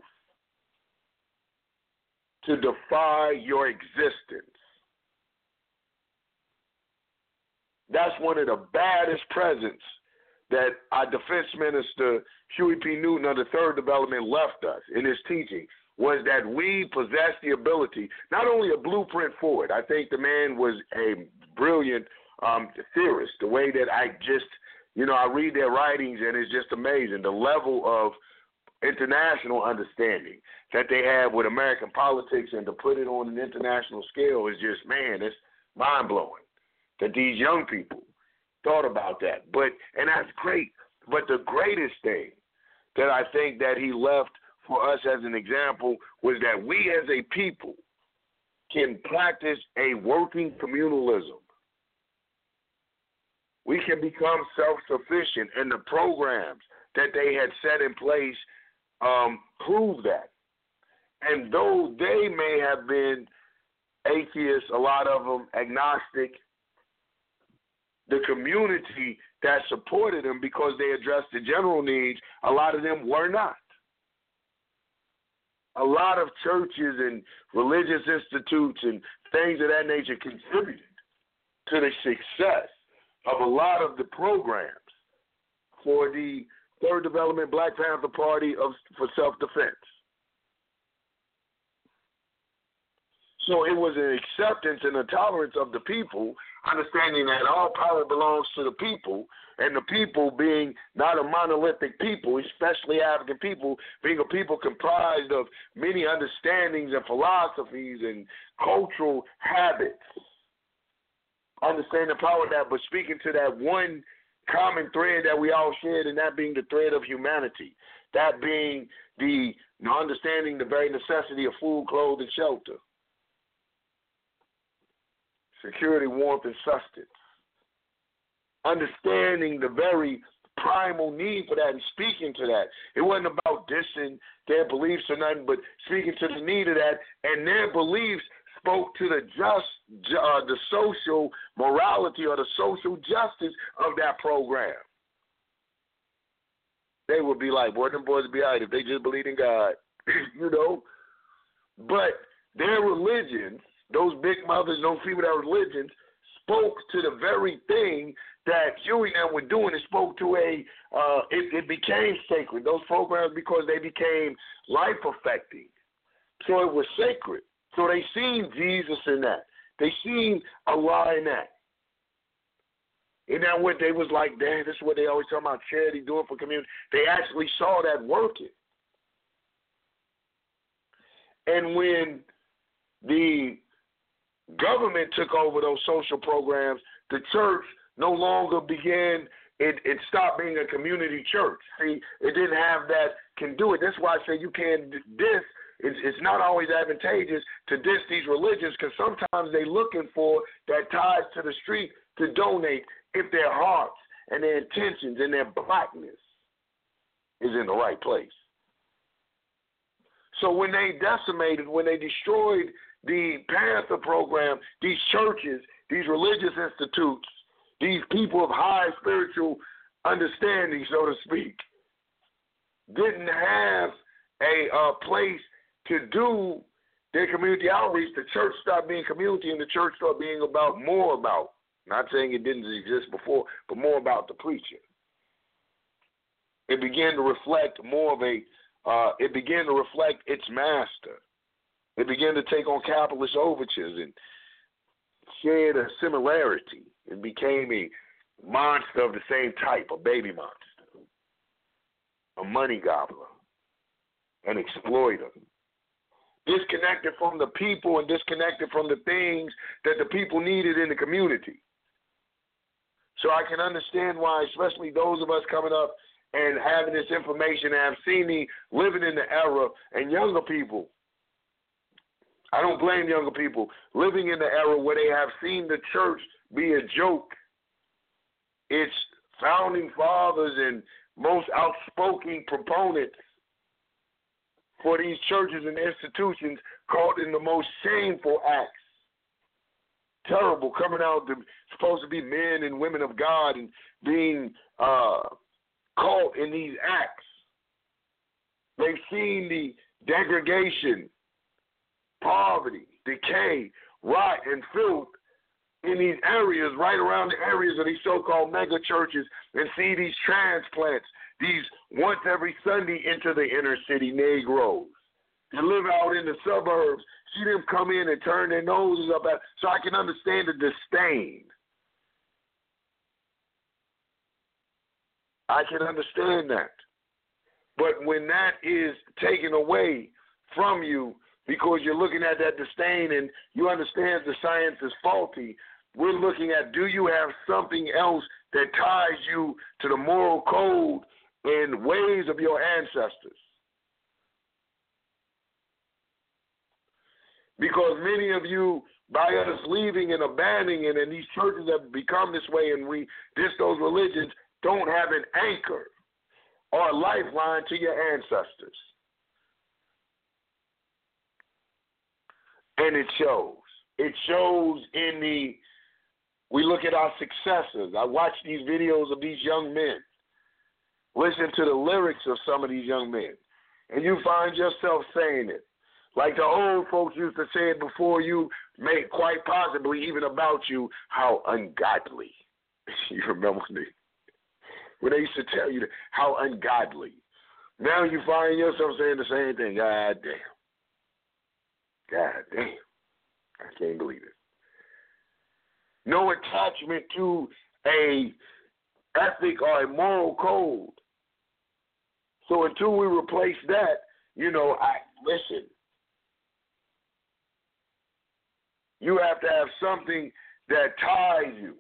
to defy your existence. That's one of the baddest presents that our defense minister, Huey P. Newton of the Third Development, left us in his teaching was that we possess the ability, not only a blueprint for it. I think the man was a brilliant um, theorist. The way that I just, you know, I read their writings and it's just amazing the level of international understanding that they have with American politics and to put it on an international scale is just, man, it's mind blowing that these young people thought about that. But and that's great. But the greatest thing that I think that he left for us as an example was that we as a people can practice a working communalism. We can become self sufficient, and the programs that they had set in place um, prove that. And though they may have been atheists, a lot of them agnostic, the community that supported them because they addressed the general needs, a lot of them were not a lot of churches and religious institutes and things of that nature contributed to the success of a lot of the programs for the Third Development Black Panther Party of for self defense. So it was an acceptance and a tolerance of the people, understanding that all power belongs to the people, and the people being not a monolithic people, especially African people, being a people comprised of many understandings and philosophies and cultural habits. Understand the power of that, but speaking to that one common thread that we all shared, and that being the thread of humanity, that being the understanding the very necessity of food, clothes, and shelter security, warmth, and sustenance. Understanding the very primal need for that and speaking to that. It wasn't about dissing their beliefs or nothing, but speaking to the need of that, and their beliefs spoke to the just, uh, the social morality or the social justice of that program. They would be like, boy, them boys be right if they just believed in God, you know. But their religions those big mothers, those people that were religions, spoke to the very thing that Huey and were doing. It spoke to a, uh, it, it became sacred. Those programs because they became life affecting. So it was sacred. So they seen Jesus in that. They seen Allah in that. And that what they was like, Dad, this is what they always talk about charity, doing for community. They actually saw that working. And when the government took over those social programs, the church no longer began it, it stopped being a community church. See, it didn't have that can do it. That's why I say you can't diss. It's, not always advantageous to diss these religions because sometimes they're looking for that ties to the street to donate if their hearts and their intentions and their blackness is in the right place. So when they decimated, when they destroyed the Panther program, these churches, these religious institutes, these people of high spiritual understanding, so to speak, didn't have a uh, place to do their community outreach. The church stopped being community, and the church started being about more about. Not saying it didn't exist before, but more about the preaching. It began to reflect more of a. Uh, it began to reflect its master. It began to take on capitalist overtures and shared a similarity and became a monster of the same type, a baby monster, a money gobbler, an exploiter. Disconnected from the people and disconnected from the things that the people needed in the community. So I can understand why, especially those of us coming up and having this information and have seen me living in the era and younger people I don't blame younger people living in the era where they have seen the church be a joke. Its founding fathers and most outspoken proponents for these churches and institutions caught in the most shameful acts terrible coming out to supposed to be men and women of God and being uh, caught in these acts. They've seen the degradation, poverty, decay, rot, and filth in these areas, right around the areas of these so-called mega churches, and see these transplants, these once every Sunday into the inner city Negroes. They live out in the suburbs. See them come in and turn their noses up at, so I can understand the disdain. I can understand that. But when that is taken away from you because you're looking at that disdain and you understand the science is faulty, we're looking at do you have something else that ties you to the moral code and ways of your ancestors? Because many of you, by us leaving and abandoning it, and these churches have become this way, and we diss those religions, don't have an anchor or a lifeline to your ancestors. And it shows. It shows in the, we look at our successors. I watch these videos of these young men, listen to the lyrics of some of these young men, and you find yourself saying it. Like the old folks used to say it before you, may quite possibly even about you, how ungodly. you remember me? When they used to tell you how ungodly. Now you find yourself saying the same thing. God damn. God damn. I can't believe it. No attachment to a ethic or a moral code. So until we replace that, you know, I listen. You have to have something that ties you.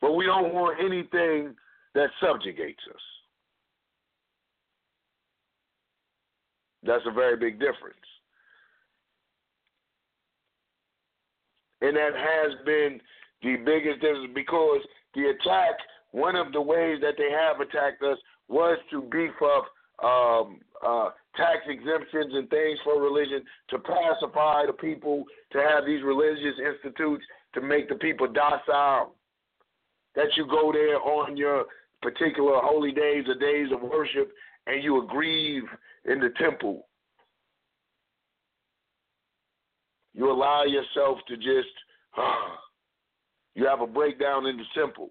But we don't want anything that subjugates us. That's a very big difference. And that has been the biggest difference because the attack, one of the ways that they have attacked us was to beef up um, uh, tax exemptions and things for religion, to pacify the people, to have these religious institutes to make the people docile. That you go there on your particular holy days or days of worship and you grieve in the temple. You allow yourself to just, uh, you have a breakdown in the temple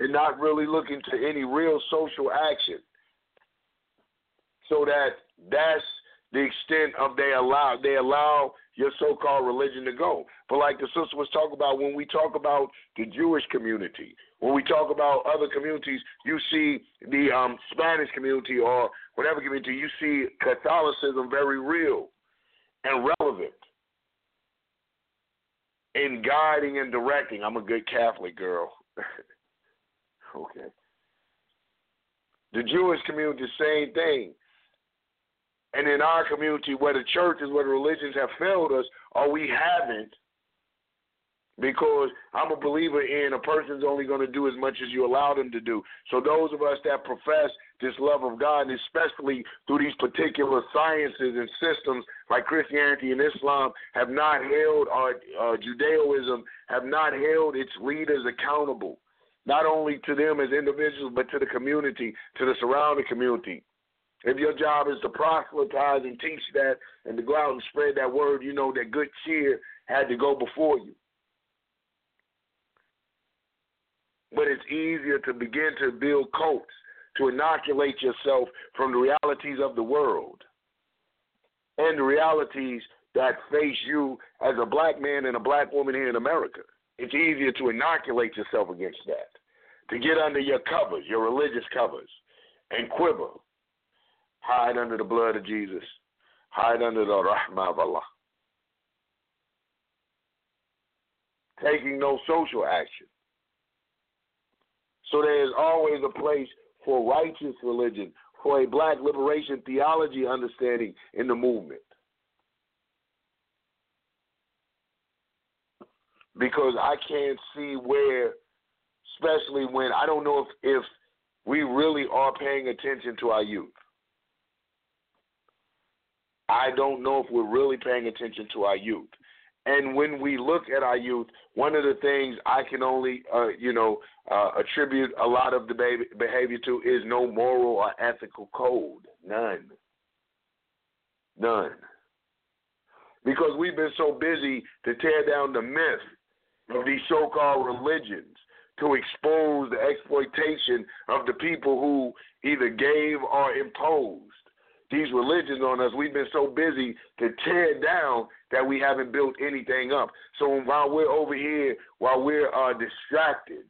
and not really looking to any real social action. So that that's the extent of they allow they allow your so-called religion to go. But like the sister was talking about, when we talk about the Jewish community, when we talk about other communities, you see the um, Spanish community or whatever community, you see Catholicism very real and relevant in guiding and directing. I'm a good Catholic girl. okay. The Jewish community, same thing. And in our community, where the churches, where the religions have failed us, or we haven't, because I'm a believer in a person's only going to do as much as you allow them to do. So those of us that profess this love of God, and especially through these particular sciences and systems like Christianity and Islam, have not held, our uh, Judaism have not held its leaders accountable, not only to them as individuals, but to the community, to the surrounding community. If your job is to proselytize and teach that and to go out and spread that word, you know that good cheer had to go before you. But it's easier to begin to build cults, to inoculate yourself from the realities of the world and the realities that face you as a black man and a black woman here in America. It's easier to inoculate yourself against that, to get under your covers, your religious covers, and quiver Hide under the blood of Jesus. Hide under the rahmah of Allah. Taking no social action. So there is always a place for righteous religion, for a black liberation theology understanding in the movement. Because I can't see where, especially when I don't know if, if we really are paying attention to our youth. I don't know if we're really paying attention to our youth. And when we look at our youth, one of the things I can only, uh, you know, uh, attribute a lot of the behavior to is no moral or ethical code. None. None. Because we've been so busy to tear down the myth of these so called religions to expose the exploitation of the people who either gave or imposed these religions on us. We've been so busy to tear down that we haven't built anything up. So while we're over here, while we're uh, distracted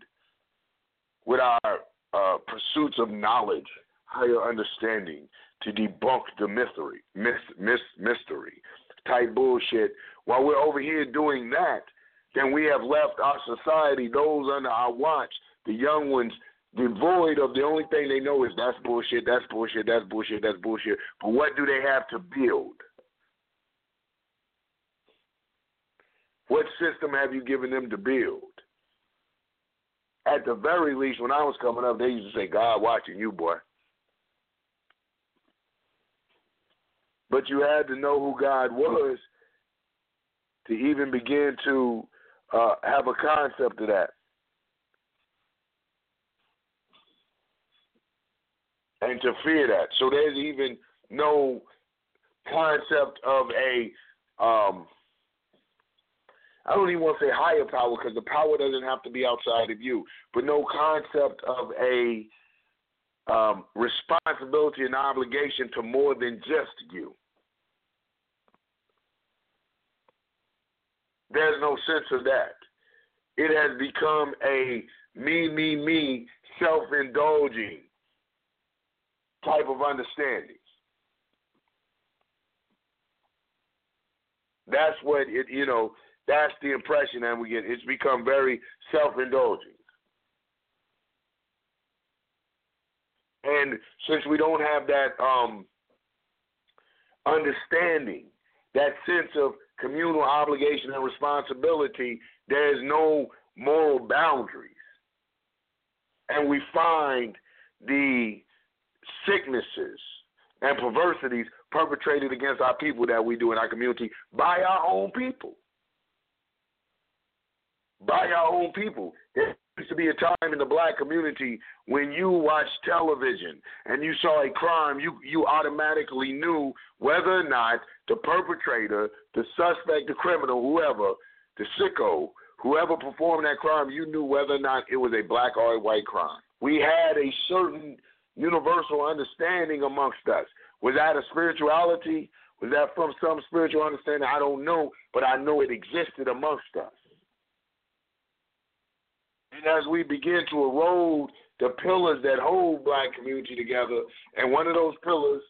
with our uh, pursuits of knowledge, higher understanding, to debunk the mystery, myth, myth, mystery type bullshit, while we're over here doing that, then we have left our society, those under our watch, the young ones, devoid of the only thing they know is that's bullshit, that's bullshit, that's bullshit, that's bullshit. But what do they have to build? What system have you given them to build? At the very least, when I was coming up, they used to say, God watching you, boy. But you had to know who God was to even begin to uh, have a concept of that. And to fear that. So there's even no concept of a um, I don't even want to say higher power because the power doesn't have to be outside of you, but no concept of a um, responsibility and obligation to more than just you. There's no sense of that. It has become a me, me, me, self indulging type of understanding. That's what it, you know, that's the impression that we get. It's become very self indulgent. And since we don't have that um, understanding, that sense of communal obligation and responsibility, there's no moral boundaries. And we find the sicknesses and perversities perpetrated against our people that we do in our community by our own people. By our own people. There used to be a time in the black community when you watched television and you saw a crime, you, you automatically knew whether or not the perpetrator, the suspect, the criminal, whoever, the sicko, whoever performed that crime, you knew whether or not it was a black or a white crime. We had a certain universal understanding amongst us. Was that a spirituality? Was that from some spiritual understanding? I don't know, but I know it existed amongst us. And as we begin to erode the pillars that hold black community together, and one of those pillars,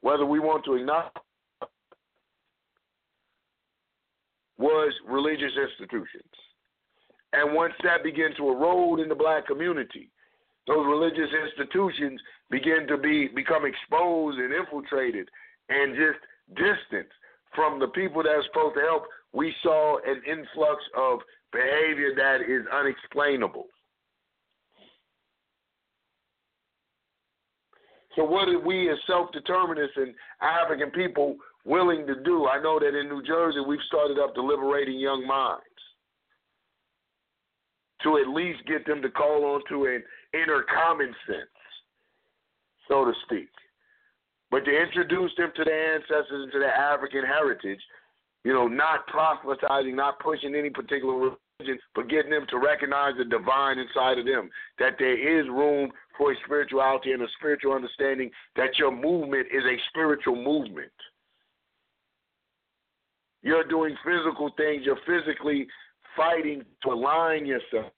whether we want to acknowledge, was religious institutions. And once that began to erode in the black community, those religious institutions begin to be become exposed and infiltrated and just distant from the people that are supposed to help, we saw an influx of behavior that is unexplainable. So, what are we as self determinists and African people willing to do? I know that in New Jersey we've started up deliberating young minds to at least get them to call on to an inner common sense, so to speak. But to introduce them to their ancestors and to their African heritage, you know, not proselytizing, not pushing any particular religion, but getting them to recognize the divine inside of them, that there is room for a spirituality and a spiritual understanding, that your movement is a spiritual movement. You're doing physical things, you're physically fighting to align yourself.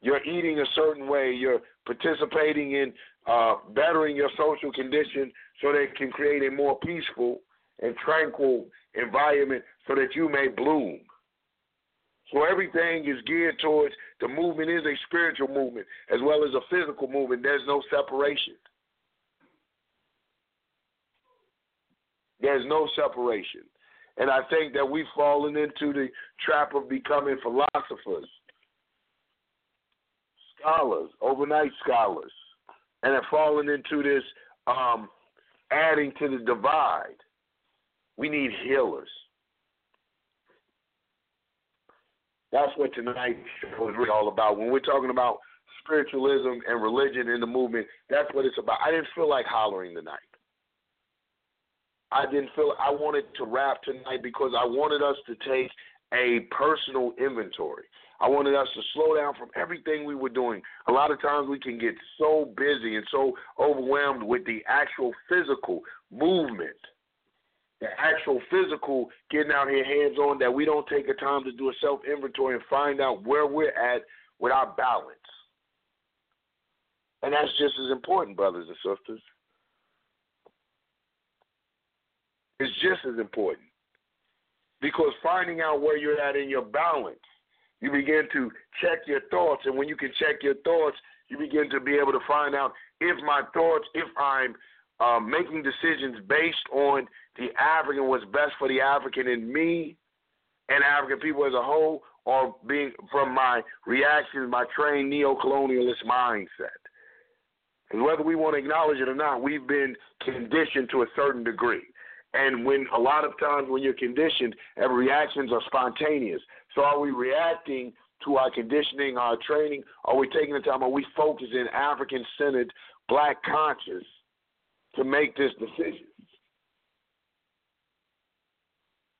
You're eating a certain way, you're participating in uh, bettering your social condition so that it can create a more peaceful and tranquil environment so that you may bloom. So everything is geared towards the movement is a spiritual movement as well as a physical movement. There's no separation. There's no separation. And I think that we've fallen into the trap of becoming philosophers scholars, overnight scholars, and have fallen into this um, adding to the divide. We need healers. That's what tonight's show is really all about. When we're talking about spiritualism and religion in the movement, that's what it's about. I didn't feel like hollering tonight. I didn't feel I wanted to rap tonight because I wanted us to take a personal inventory. I wanted us to slow down from everything we were doing. A lot of times we can get so busy and so overwhelmed with the actual physical movement, the actual physical getting out here hands on that we don't take the time to do a self inventory and find out where we're at with our balance. And that's just as important, brothers and sisters. It's just as important. Because finding out where you're at in your balance, you begin to check your thoughts. And when you can check your thoughts, you begin to be able to find out if my thoughts, if I'm um, making decisions based on the African, what's best for the African in me and African people as a whole, or being from my reactions, my trained neo-colonialist mindset. And whether we want to acknowledge it or not, we've been conditioned to a certain degree. And when a lot of times when you're conditioned, every reactions are spontaneous. So are we reacting to our conditioning, our training? Are we taking the time? Are we focusing African centered, black conscious to make this decision?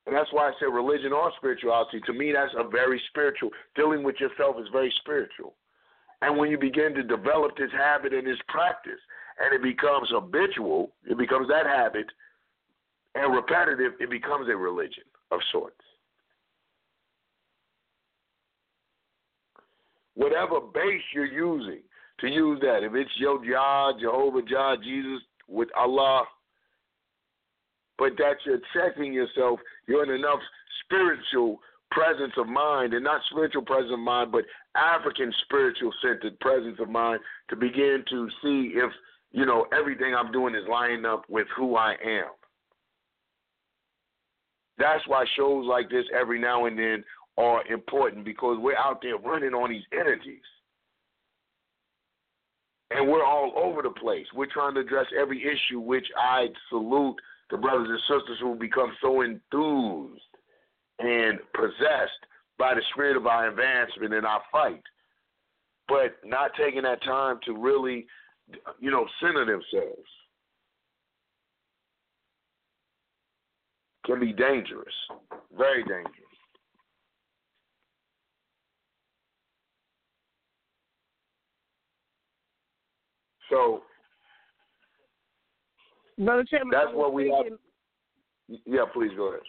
And that's why I said religion or spirituality. To me, that's a very spiritual. Dealing with yourself is very spiritual. And when you begin to develop this habit and this practice, and it becomes habitual, it becomes that habit, and repetitive, it becomes a religion of sorts. Whatever base you're using to use that, if it's your Jah, Jehovah Jah, Jesus, with Allah, but that you're checking yourself, you're in enough spiritual presence of mind, and not spiritual presence of mind, but African spiritual centered presence of mind to begin to see if, you know, everything I'm doing is lining up with who I am. That's why shows like this every now and then are important because we're out there running on these energies. And we're all over the place. We're trying to address every issue, which I salute the brothers and sisters who become so enthused and possessed by the spirit of our advancement and our fight, but not taking that time to really, you know, center themselves. Can be dangerous, very dangerous. So, Brother Chairman, that's what we thinking, have. Yeah, please go ahead.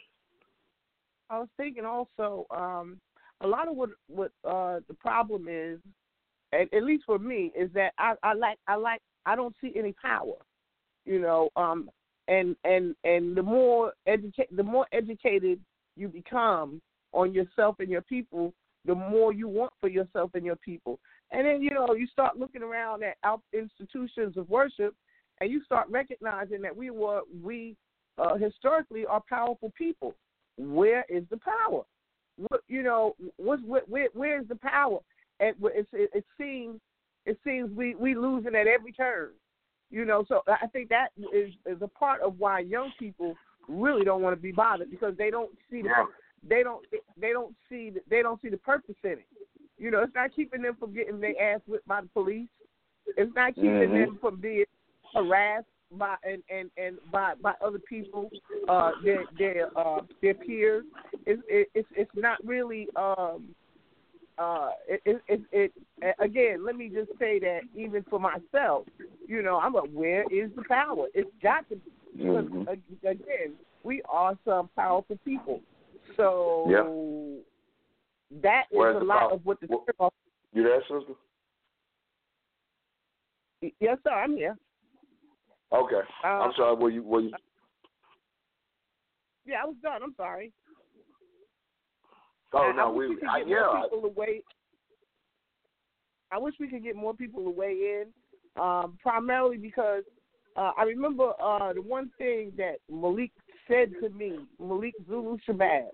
I was thinking also, um, a lot of what what uh, the problem is, at, at least for me, is that I, I lack I lack I don't see any power, you know. Um, and and and the more educate the more educated you become on yourself and your people, the more you want for yourself and your people. And then you know you start looking around at our institutions of worship, and you start recognizing that we were we uh, historically are powerful people where is the power? What, you know, what's where, where is the power? And it, it, it seems it seems we we losing at every turn. You know, so I think that is is a part of why young people really don't want to be bothered because they don't see the they don't they don't see the, they don't see the purpose in it. You know, it's not keeping them from getting their ass whipped by the police. It's not keeping mm-hmm. them from being harassed by and and and by by other people, uh, their their uh their peers. It's it's it's not really um uh it, it it it again. Let me just say that even for myself, you know, I'm like, where is the power? It's got to be because mm-hmm. again, we are some powerful people. So yeah. That is Where's a lot power? of what the what, you there, sister? Yes, sir. I'm here. Okay. Uh, I'm sorry. Were you? Were you? Yeah, I was done. I'm sorry. Oh no, I we. we I, get yeah. people to weigh. I wish we could get more people to weigh in, um, primarily because uh, I remember uh, the one thing that Malik said to me, Malik Zulu Shabazz.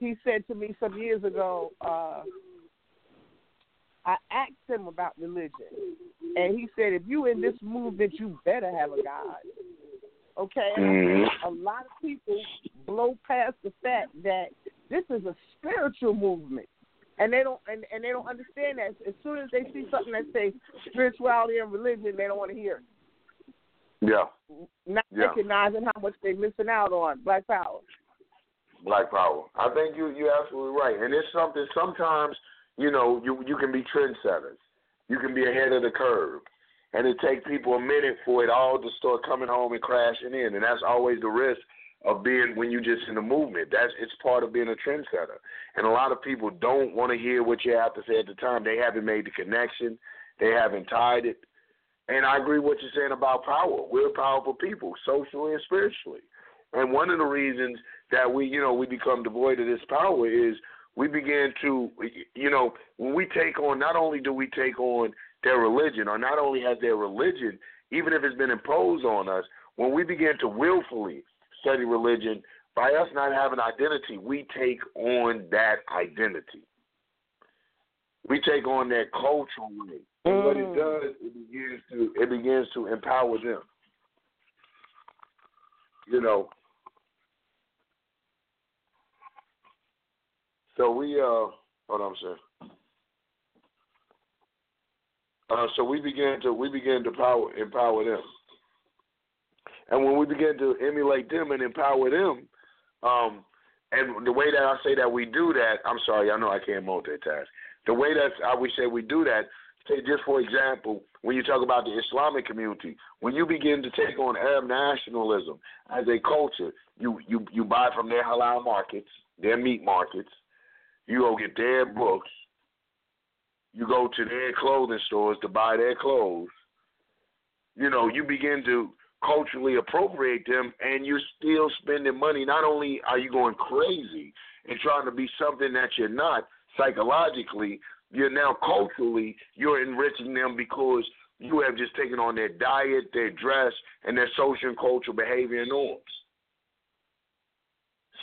He said to me some years ago. Uh, I asked him about religion, and he said, "If you in this movement, you better have a God." Okay, Mm-hmm. a lot of people blow past the fact that this is a spiritual movement, and they don't and, and they don't understand that. As soon as they see something that says spirituality and religion, they don't want to hear it. Yeah, Not Yeah. recognizing how much they're missing out on Black Power. Black Power. I think you you're absolutely right, and it's something. Sometimes you know you you can be trendsetters. You can be ahead of the curve, and it takes people a minute for it all to start coming home and crashing in, and that's always the risk of being when you just in the movement. That's it's part of being a trendsetter, and a lot of people don't want to hear what you have to say at the time. They haven't made the connection. They haven't tied it. And I agree with what you're saying about power. We're powerful people, socially and spiritually. And one of the reasons that we, you know, we become devoid of this power is we begin to, you know, when we take on, not only do we take on their religion, or not only has their religion, even if it's been imposed on us, when we begin to willfully study religion, by us not having identity, we take on that identity. We take on that cultural way. And what it Mm. does, it begins to it begins to empower them. You know. So we uh hold on second. Uh, so we began to we began to power empower them. And when we begin to emulate them and empower them, um, and the way that I say that we do that, I'm sorry, I know I can't multitask. The way that I we say we do that, say just for example, when you talk about the Islamic community, when you begin to take on Arab nationalism as a culture, you you you buy from their halal markets, their meat markets, you go get their books, you go to their clothing stores to buy their clothes. You know, you begin to culturally appropriate them and you're still spending money. Not only are you going crazy and trying to be something that you're not psychologically, you're now culturally you're enriching them because you have just taken on their diet, their dress, and their social and cultural behavior and norms.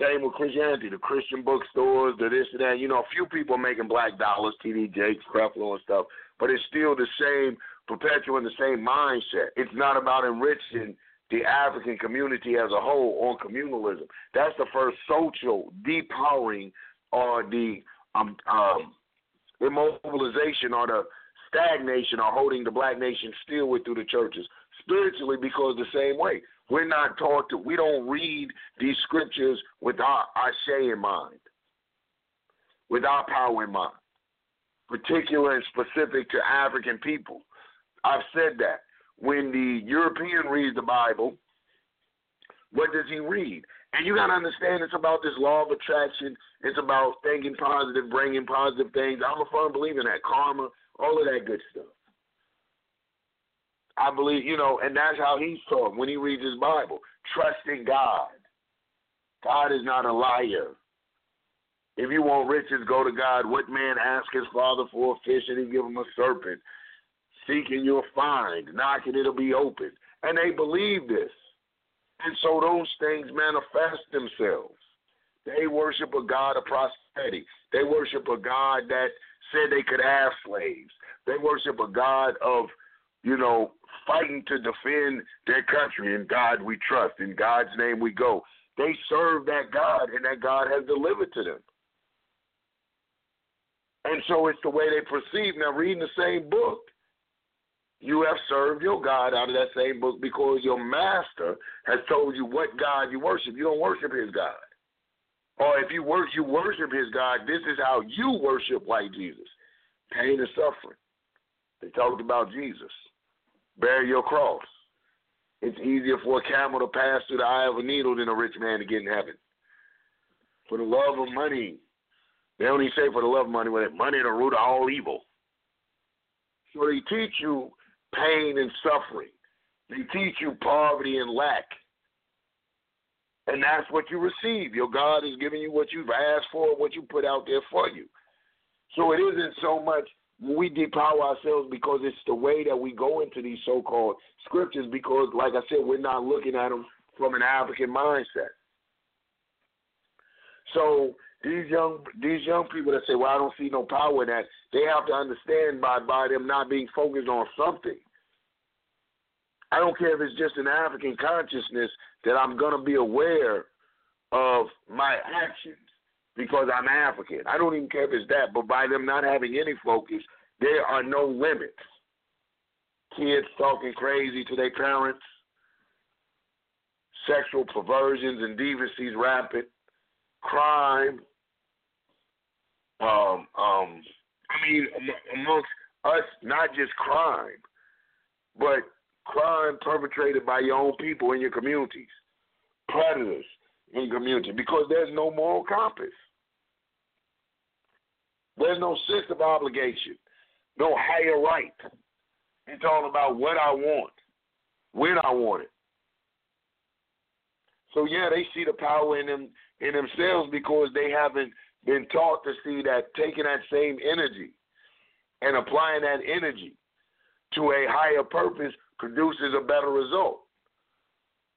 Same with Christianity, the Christian bookstores, the this and that. You know, a few people are making black dollars, TD Jakes, Creflo and stuff, but it's still the same, perpetual perpetuating the same mindset. It's not about enriching the African community as a whole on communalism. That's the first social depowering or the um, um, immobilization or the stagnation or holding the black nation still with through the churches. Spiritually, because the same way. We're not taught to, we don't read these scriptures with our, our say in mind, with our power in mind, particular and specific to African people. I've said that. When the European reads the Bible, what does he read? And you got to understand it's about this law of attraction. It's about thinking positive, bringing positive things. I'm a firm believer in that. Karma, all of that good stuff. I believe, you know, and that's how he's taught when he reads his Bible. Trust in God. God is not a liar. If you want riches, go to God. What man ask his father for a fish and he give him a serpent? Seek and you'll find. Knock and it'll be open. And they believe this. And so those things manifest themselves. They worship a God of prosperity. They worship a God that said they could have slaves. They worship a God of, you know, fighting to defend their country. In God we trust. In God's name we go. They serve that God, and that God has delivered to them. And so it's the way they perceive. Now, reading the same book, you have served your God out of that same book because your master has told you what God you worship. You don't worship his God. Or if you worship, you worship his God, this is how you worship like Jesus. Pain and suffering. They talked about Jesus. Bear your cross. It's easier for a camel to pass through the eye of a needle than a rich man to get in heaven. For the love of money. They only say for the love of money, when money is the root of all evil. So they teach you pain and suffering. They teach you poverty and lack. And that's what you receive. Your God is giving you what you've asked for, what you put out there for you. So it isn't so much we depower ourselves because it's the way that we go into these so called scriptures because, like I said, we're not looking at them from an African mindset. So these young these young people that say, "Well, I don't see no power in that," they have to understand by by them not being focused on something. I don't care if it's just an African consciousness that I'm to be aware of my actions because I'm African. I don't even care if it's that, but by them not having any focus, there are no limits. Kids talking crazy to their parents, sexual perversions and deviancies rampant, crime. Um, um, I mean, amongst us, not just crime, but crime perpetrated by your own people in your communities, predators in community, because there's no moral compass. There's no sense of obligation, no higher right. It's all about what I want, when I want it. So yeah, they see the power in them in themselves because they haven't been taught to see that taking that same energy and applying that energy to a higher purpose produces a better result.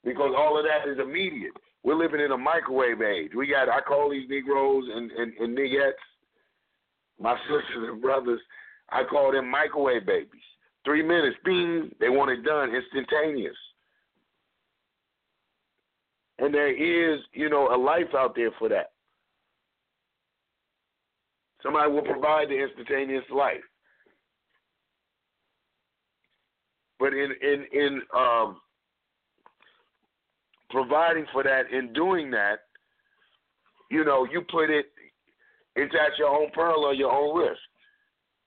Because all of that is immediate. We're living in a microwave age. We got I call these Negroes and, and, and niggettes, my sisters and brothers, I call them microwave babies. Three minutes, bing, they want it done instantaneous. And there is, you know, a life out there for that. Somebody will provide the instantaneous life. But in in in um, providing for that, in doing that, you know, you put it it's at your own peril or your own risk.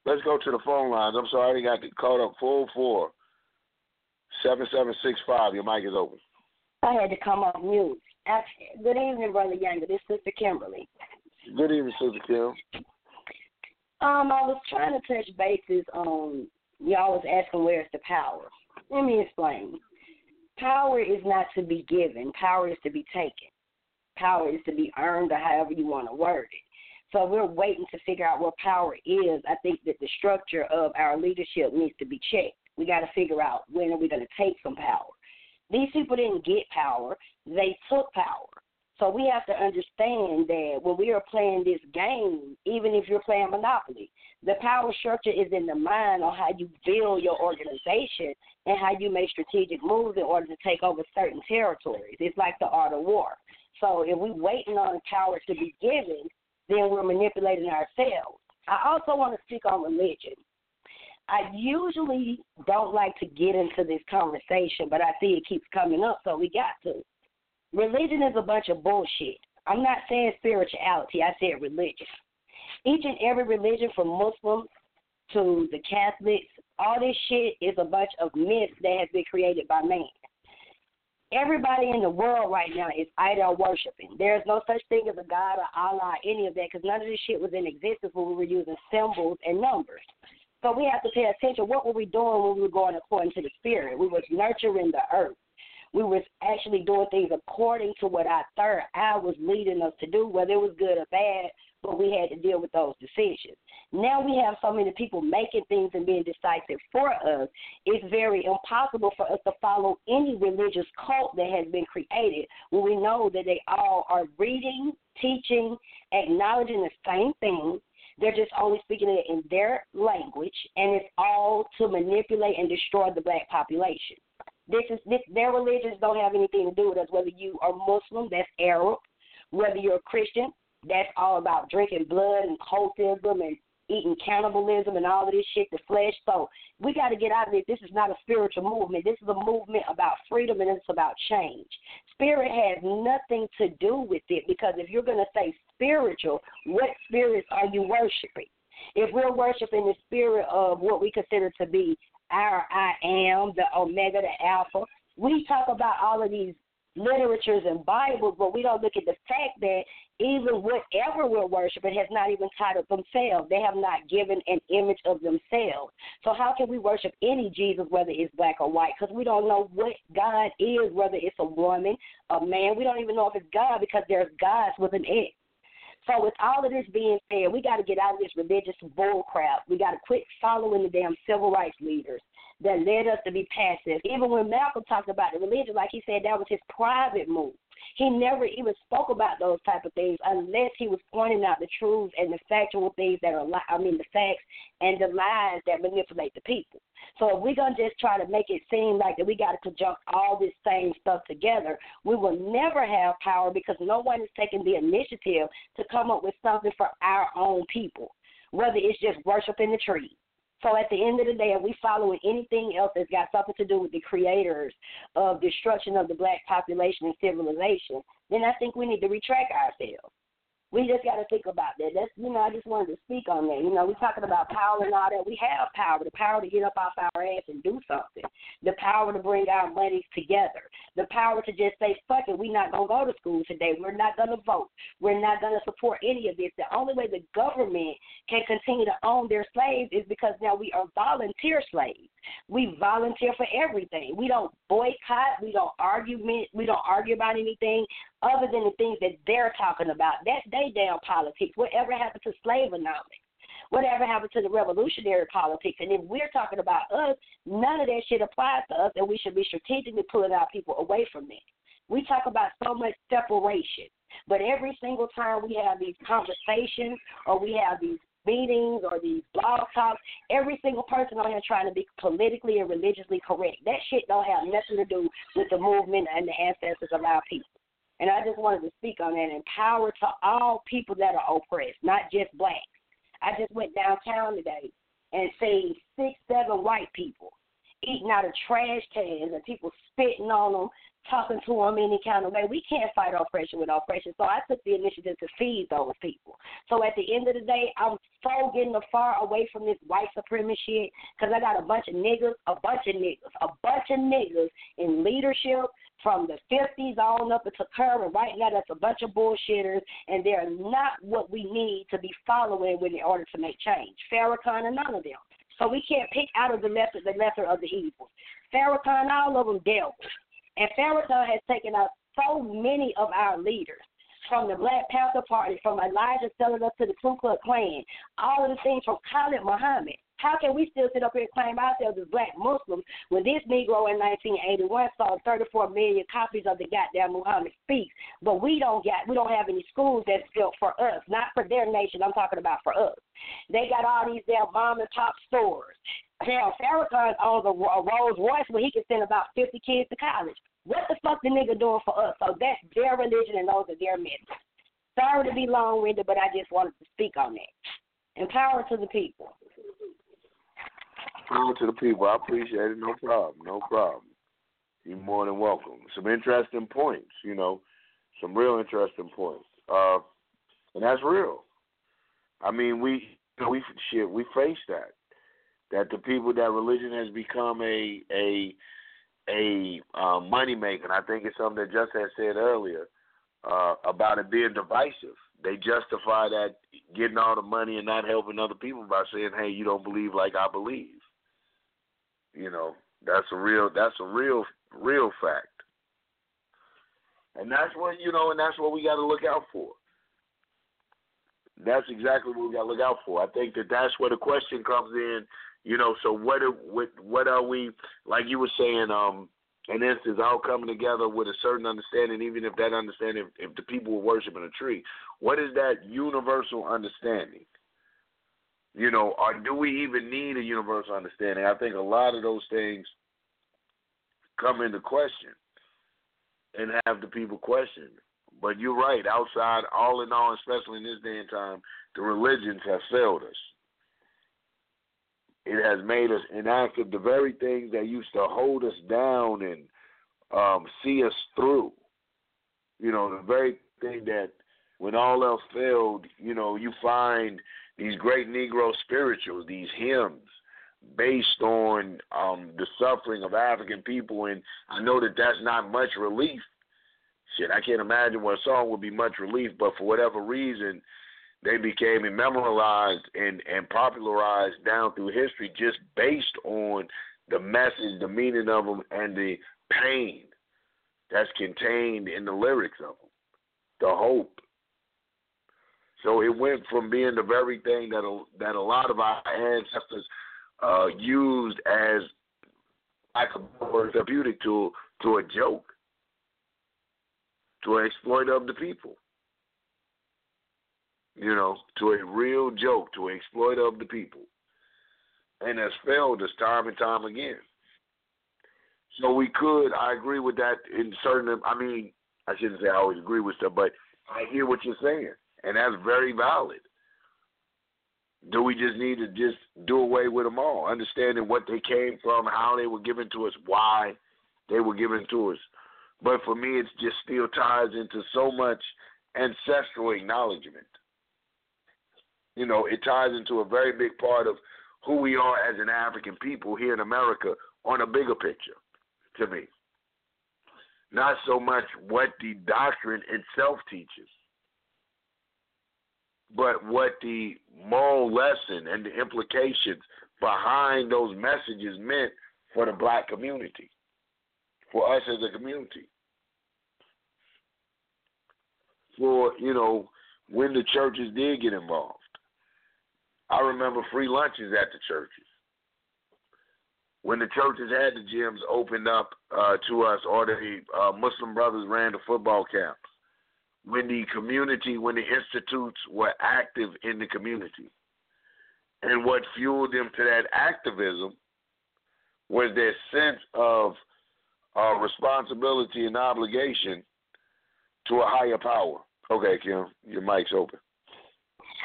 Let's go to the phone lines. I'm sorry, I got caught up. Four four seven seven six five. Your mic is open. I had to come off mute. Good evening, Brother Younger. This is Sister Kimberly. Good evening, Sister Kim. Um, I was trying to touch bases on y'all was asking where's the power. Let me explain. Power is not to be given. Power is to be taken. Power is to be earned or however you want to word it. So we're waiting to figure out what power is. I think that the structure of our leadership needs to be checked. We got to figure out when are we going to take some power. These people didn't get power; they took power. So we have to understand that when we are playing this game, even if you're playing Monopoly, the power structure is in the mind on how you build your organization and how you make strategic moves in order to take over certain territories. It's like the art of war. So if we're waiting on power to be given, then we're manipulating ourselves. I also want to speak on religion. I usually don't like to get into this conversation, but I see it keeps coming up, so we got to. Religion is a bunch of bullshit. I'm not saying spirituality, I said religion. Each and every religion, from Muslims to the Catholics, all this shit is a bunch of myths that has been created by man. Everybody in the world right now is idol worshiping. There's no such thing as a God or Allah, or any of that, because none of this shit was in existence when we were using symbols and numbers. So we have to pay attention. What were we doing when we were going according to the Spirit? We was nurturing the earth. We was actually doing things according to what our third eye was leading us to do, whether it was good or bad, but we had to deal with those decisions. Now we have so many people making things and being decisive for us. It's very impossible for us to follow any religious cult that has been created when we know that they all are reading, teaching, acknowledging the same thing. They're just only speaking it in their language, and it's all to manipulate and destroy the black population. This is this, their religions don't have anything to do with us. Whether you are Muslim, that's Arab. Whether you're a Christian, that's all about drinking blood and cultism and eating cannibalism and all of this shit, the flesh. So we got to get out of this. This is not a spiritual movement. This is a movement about freedom and it's about change. Spirit has nothing to do with it because if you're going to say spiritual, what spirits are you worshiping? If we're worshiping the spirit of what we consider to be our I am, the Omega, the Alpha, we talk about all of these literatures and Bibles, but we don't look at the fact that even whatever we're worshiping has not even titled themselves. They have not given an image of themselves. So how can we worship any Jesus, whether it's black or white? Because we don't know what God is, whether it's a woman, a man. We don't even know if it's God because there's gods with an X. So with all of this being said, we got to get out of this religious bull crap. We got to quit following the damn civil rights leaders that led us to be passive. Even when Malcolm talked about the religion, like he said, that was his private move. He never even spoke about those type of things unless he was pointing out the truths and the factual things that are, li- I mean, the facts and the lies that manipulate the people. So if we're gonna just try to make it seem like that we got to conjunct all this same stuff together, we will never have power because no one is taking the initiative to come up with something for our own people. Whether it's just worshiping the tree, so at the end of the day, if we following anything else that's got something to do with the creators of destruction of the black population and civilization, then I think we need to retract ourselves. We just got to think about that. That's you know, I just wanted to speak on that. You know, we're talking about power and all that. We have power, the power to get up off our ass and do something, the power to bring our monies together, the power to just say, "Fuck it, we're not gonna go to school today. We're not gonna vote. We're not gonna support any of this." The only way the government can continue to own their slaves is because now we are volunteer slaves. We volunteer for everything. We don't boycott. We don't argue. We don't argue about anything other than the things that they're talking about. That they damn politics. Whatever happened to slaveonomics? Whatever happened to the revolutionary politics? And if we're talking about us, none of that shit applies to us, and we should be strategically pulling our people away from that. We talk about so much separation, but every single time we have these conversations or we have these meetings or these blog talks, every single person on here trying to be politically and religiously correct. That shit don't have nothing to do with the movement and the ancestors of our people. And I just wanted to speak on that. And empower to all people that are oppressed, not just blacks. I just went downtown today and seen six, seven white people eating out of trash cans and people spitting on them, talking to them any kind of way. We can't fight oppression with oppression. So I took the initiative to feed those people. So at the end of the day, I'm so getting far away from this white supremacy shit because I got a bunch of niggas, a bunch of niggas, a bunch of niggas in leadership from the 50s on up until current. Right now, that's a bunch of bullshitters, and they're not what we need to be following in order to make change. Farrakhan and none of them. So we can't pick out of the lesser the lesser of the evils. Farrakhan, all of them devils. And Farrakhan has taken out so many of our leaders from the Black Panther Party, from Elijah selling up to the Ku Klux Klan, all of the things from Khalid Muhammad. How can we still sit up here and claim ourselves as black Muslims when this Negro in 1981 sold 34 million copies of the goddamn Muhammad Speaks, but we don't get we don't have any schools that's built for us, not for their nation. I'm talking about for us. They got all these damn mom and pop stores. Hell, Farrakhan owns a, Rolls Royce where he can send about 50 kids to college. What the fuck the nigga doing for us? So that's their religion and those are their methods. Sorry to be long winded, but I just wanted to speak on that. Empower to the people. To the people. I appreciate it. No problem. No problem. You're more than welcome. Some interesting points, you know, some real interesting points. Uh, and that's real. I mean, we we shit we face that that the people that religion has become a a a uh, money maker. And I think it's something that Just had said earlier uh, about it being divisive. They justify that getting all the money and not helping other people by saying, "Hey, you don't believe like I believe." You know, that's a real that's a real real fact. And that's what you know, and that's what we got to look out for. That's exactly what we got to look out for. I think that that's where the question comes in. You know, so what are, what what are we like you were saying? Um, in instance, all coming together with a certain understanding, even if that understanding, if, if the people were worshiping a tree, what is that universal understanding? You know, or do we even need a universal understanding? I think a lot of those things come into question and have the people question. But you're right. Outside, all in all, especially in this day and time, the religions have failed us. It has made us inactive. The very things that used to hold us down and um, see us through. You know, the very thing that when all else failed, you know, you find these great Negro spirituals, these hymns based on um, the suffering of African people, and I know that that's not much relief. Shit, I can't imagine what a song would be much relief, but for whatever reason, they became immemorialized and, and popularized down through history just based on the message, the meaning of them, and the pain that's contained in the lyrics of them, the hope. So it went from being the very thing that a, that a lot of our ancestors uh, used as like a therapeutic tool to a joke, to an exploit of the people. You know, to a real joke, to an exploit of the people. And has failed us time and time again. So we could, I agree with that in certain, I mean, I shouldn't say I always agree with stuff, but I hear what you're saying, and that's very valid. Do we just need to just do away with them all, understanding what they came from, how they were given to us, why they were given to us? But for me, it just still ties into so much ancestral acknowledgement. You know, it ties into a very big part of who we are as an African people here in America on a bigger picture to me. Not so much what the doctrine itself teaches, but what the moral lesson and the implications behind those messages meant for the black community, for us as a community. For, you know, when the churches did get involved. I remember free lunches at the churches when the churches had the gyms opened up uh, to us, or the uh, Muslim brothers ran the football camps, when the community, when the institutes were active in the community, and what fueled them to that activism was their sense of uh, responsibility and obligation to a higher power. Okay, Kim, your mic's open.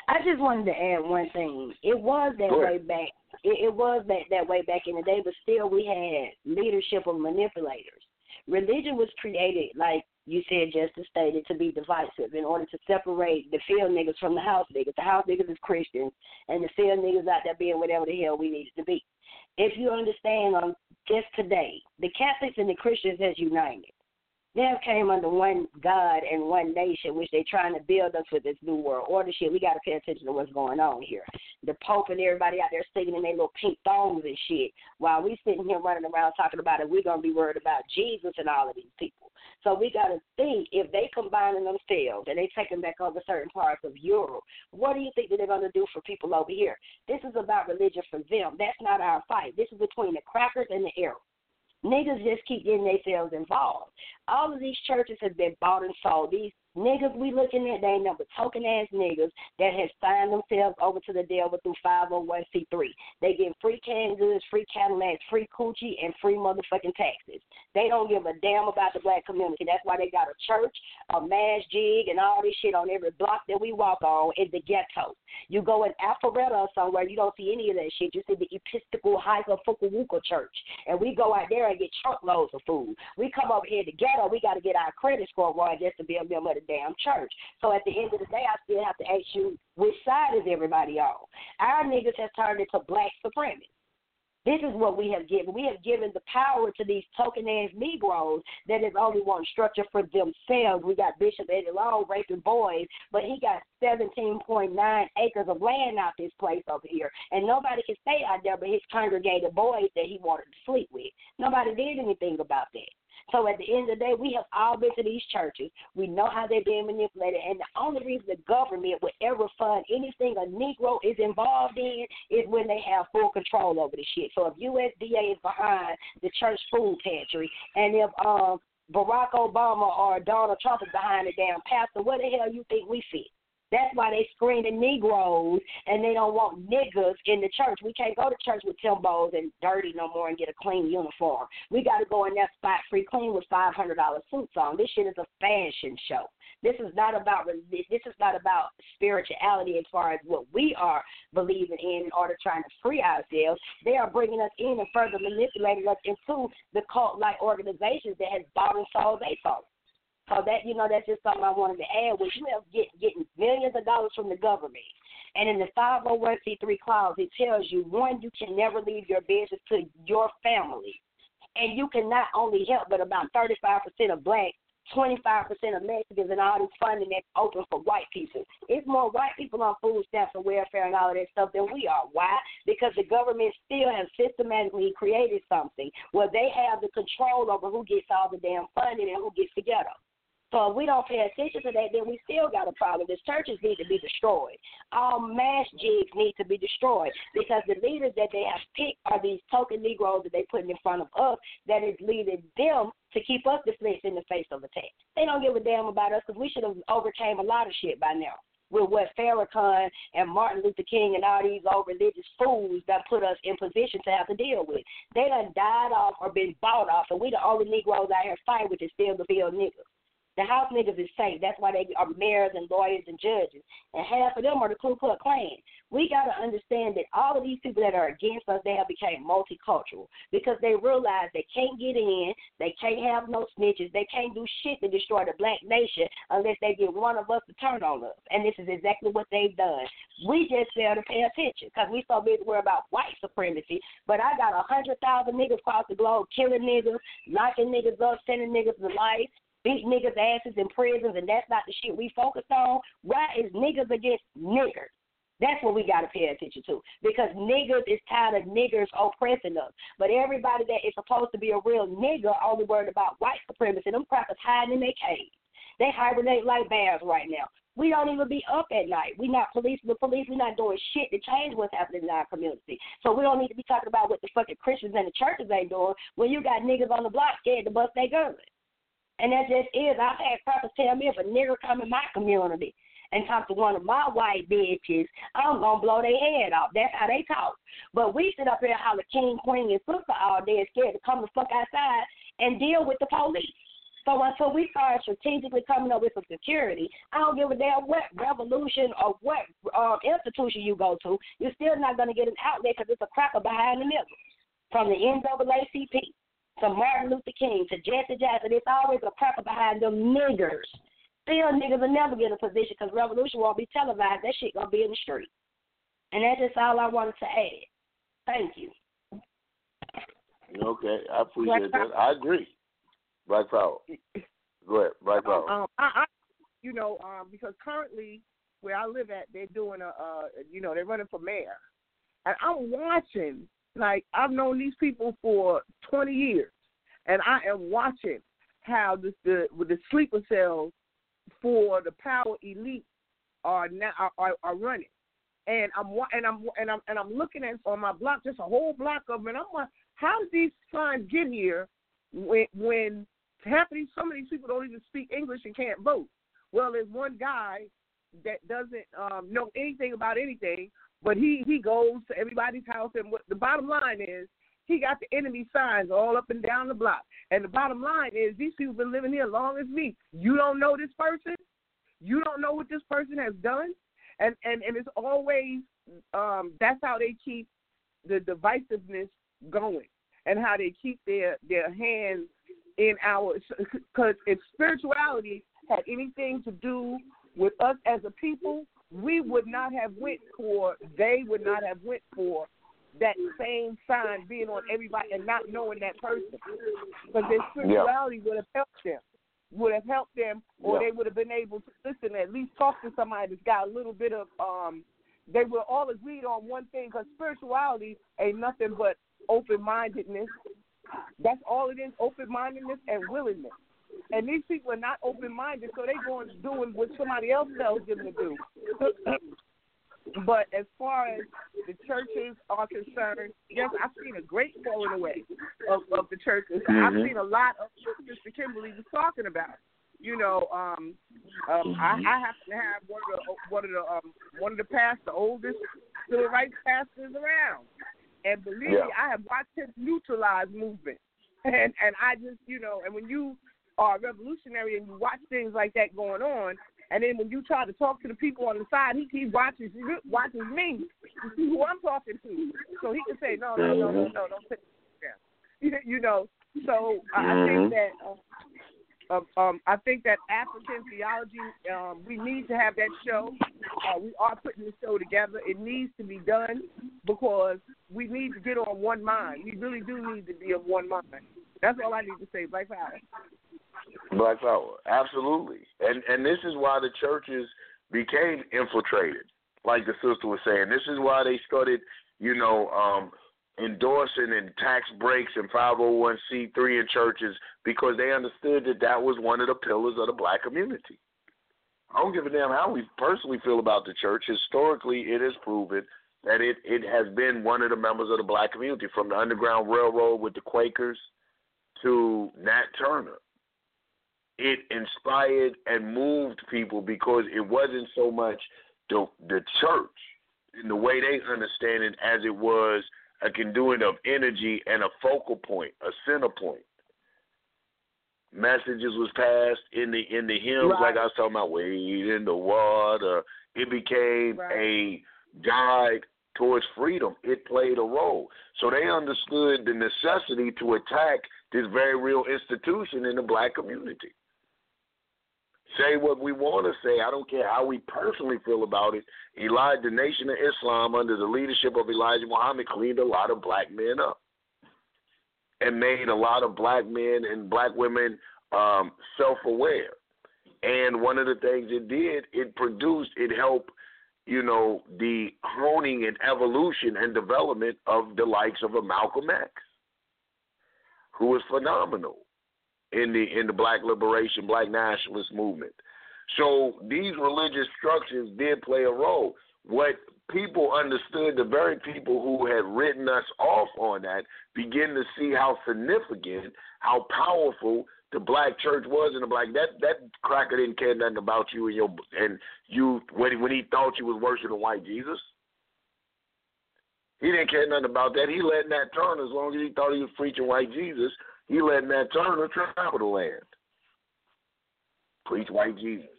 I just wanted to add one thing. It was that way back it, it was that that way back in the day, but still we had leadership of manipulators. Religion was created, like you said, just to stated, to be divisive in order to separate the field niggas from the house niggas. The house niggas is Christians, and the field niggas out there being whatever the hell we needed to be. If you understand, um, just today, the Catholics and the Christians has united. Have came under one God and one nation, which they're trying to build us with this new world order shit. We got to pay attention to what's going on here. The Pope and everybody out there singing in their little pink thongs and shit, while we sitting here running around talking about it. We're gonna be worried about Jesus and all of these people. So we got to think if they combining themselves and they taking back over certain parts of Europe, what do you think that they're gonna do for people over here? This is about religion for them. That's not our fight. This is between the crackers and the Arabs. Niggas just keep getting themselves involved. All of these churches have been bought and sold. These Niggas we looking at, they ain't number token ass niggas that has signed themselves over to the devil through 501c3. They get free canned goods, free Cadillacs, free coochie, and free motherfucking taxes. They don't give a damn about the black community. That's why they got a church, a mass jig, and all this shit on every block that we walk on in the ghetto. You go in Alpharetta or somewhere, you don't see any of that shit. You see the Episcopal Hiker Fukuoka Church. And we go out there and get truckloads of food. We come over here to ghetto, we got to get our credit score right just to be a member of the damn church. So at the end of the day, I still have to ask you, which side is everybody on? Our niggas have turned into black supremacists. This is what we have given. We have given the power to these token ass Negroes that is only one structure for themselves. We got Bishop Eddie Long raping boys, but he got 17.9 acres of land out this place over here. And nobody can stay out there but his congregated boys that he wanted to sleep with. Nobody did anything about that. So at the end of the day, we have all been to these churches. We know how they're being manipulated, and the only reason the government would ever fund anything a Negro is involved in is when they have full control over the shit. So if USDA is behind the church food pantry, and if um Barack Obama or Donald Trump is behind the damn pastor, what the hell you think we fit? That's why they screening Negroes and they don't want niggas in the church. We can't go to church with Timbos and dirty no more and get a clean uniform. We got to go in that spot free clean with five hundred dollar suits on. This shit is a fashion show. This is not about this is not about spirituality as far as what we are believing in in order trying to free ourselves. They are bringing us in and further manipulating us into the cult like organizations that has bought and sold their folks. So that you know, that's just something I wanted to add. Was you have get, getting millions of dollars from the government, and in the 501c3 clause, it tells you one, you can never leave your business to your family, and you can not only help, but about 35% of blacks 25% of Mexicans and all this funding that's open for white people. It's more white people on food stamps and welfare and all of that stuff than we are. Why? Because the government still has systematically created something where they have the control over who gets all the damn funding and who gets the ghetto. So if we don't pay attention to that, then we still got a problem. These churches need to be destroyed. All mass jigs need to be destroyed because the leaders that they have picked are these token Negroes that they put in front of us that is leading them to keep us deflenced in the face of attack. They don't give a damn about us because we should have overcame a lot of shit by now with what Farrakhan and Martin Luther King and all these old religious fools that put us in position to have to deal with. They done died off or been bought off, and we the only Negroes out here fighting with is still the field niggas. The house niggas is safe. That's why they are mayors and lawyers and judges. And half of them are the Ku Klux Klan. We got to understand that all of these people that are against us, they have become multicultural because they realize they can't get in, they can't have no snitches, they can't do shit to destroy the black nation unless they get one of us to turn on us. And this is exactly what they've done. We just fail to pay attention because we so busy worried about white supremacy. But I got a hundred thousand niggas across the globe killing niggas, locking niggas up, sending niggas to life beat niggas' asses in prisons, and that's not the shit we focused on. Why is niggas against niggers? That's what we got to pay attention to because niggers is tired of niggers oppressing us. But everybody that is supposed to be a real nigger only worried about white supremacy. Them crackers hiding in their caves. They hibernate like bears right now. We don't even be up at night. We're not policing the police. We're not doing shit to change what's happening in our community. So we don't need to be talking about what the fucking Christians and the churches ain't doing when you got niggas on the block scared to bust their guns. And that just is. I've had crackers tell me if a nigger come in my community and talk to one of my white bitches, I'm gonna blow their head off. That's how they talk. But we sit up here holler king, queen, and sister all day, scared to come the fuck outside and deal with the police. So until we start strategically coming up with some security, I don't give a damn what revolution or what um, institution you go to, you're still not to get an outlet because it's a cracker behind the middle. From the NAACP to Martin Luther King to Jesse Jackson, it's always a cracker behind them niggers Still, niggers will never get a position because revolution won't be televised. That shit gonna be in the street. And that's just all I wanted to add. Thank you. Okay, I appreciate Black that. I agree. Black Power. Go ahead, Black Power. Um, I, I, you know, um, because currently where I live at, they're doing a, uh, you know, they're running for mayor, and I'm watching. Like I've known these people for 20 years, and I am watching how the the the sleeper cells for the power elite are now are, are running. And I'm and I'm and I'm and I'm looking at on my block just a whole block of them. And I'm like, how did these signs get here when when half of these some of these people don't even speak English and can't vote? Well, there's one guy that doesn't um, know anything about anything, but he he goes to everybody's house. And what the bottom line is, he got the enemy signs all up and down the block. And the bottom line is these people been living here long as me. You don't know this person. You don't know what this person has done. And and, and it's always um, that's how they keep the divisiveness going and how they keep their their hands in our because if spirituality had anything to do with us as a people, we would not have went for they would not have went for that same sign being on everybody and not knowing that person. Because their spirituality yeah. would have helped them. Would have helped them or yeah. they would have been able to listen, at least talk to somebody that's got a little bit of um they will all agreed on one thing because spirituality ain't nothing but open mindedness. That's all it is, open mindedness and willingness. And these people are not open minded, so they going doing what somebody else tells them to do. But as far as the churches are concerned, yes, I've seen a great falling away of, of the churches. Mm-hmm. I've seen a lot of what Mr. Kimberly was talking about. You know, um, um, I, I happen to have one of the one of the um, one of the past, the oldest civil rights pastors around, and believe yeah. me, I have watched him neutralize movement, and and I just you know, and when you are revolutionary and you watch things like that going on, and then when you try to talk to the people on the side, he keeps watching watches me to see who I'm talking to, so he can say no, no, no, no, no, don't say that. You know, so I think mm-hmm. that. Uh, um, um, I think that African theology, um, we need to have that show. Uh, we are putting the show together. It needs to be done because we need to get on one mind. We really do need to be of one mind. That's all I need to say. Black Power. Black Power, absolutely, and and this is why the churches became infiltrated, like the sister was saying. This is why they started, you know, um, endorsing and tax breaks and 501c3 in churches because they understood that that was one of the pillars of the black community. I don't give a damn how we personally feel about the church. Historically, it has proven that it, it has been one of the members of the black community, from the Underground Railroad with the Quakers to Nat Turner. It inspired and moved people because it wasn't so much the the church in the way they understand it as it was a conduit of energy and a focal point, a center point. Messages was passed in the in the hymns, Right. like I was talking about, wade in the water. It became Right. a guide towards freedom. It played a role. So they understood the necessity to attack this very real institution in the black community. Say what we want to say. I don't care how we personally feel about it. Elijah, the Nation of Islam, under the leadership of Elijah Muhammad, cleaned a lot of black men up and made a lot of black men and black women um, self-aware. And one of the things it did, it produced, it helped, you know, the honing and evolution and development of the likes of a Malcolm X, who was phenomenal in the in the black liberation, black nationalist movement. So these religious structures did play a role. What people understood, the very people who had written us off on that, begin to see how significant, how powerful the black church was in the black. That that cracker didn't care nothing about you and your and you when when he thought you was worshiping white Jesus. He didn't care nothing about that. He let Nat Turner, as long as he thought he was preaching white Jesus, he let Nat Turner travel the land. Preach white Jesus.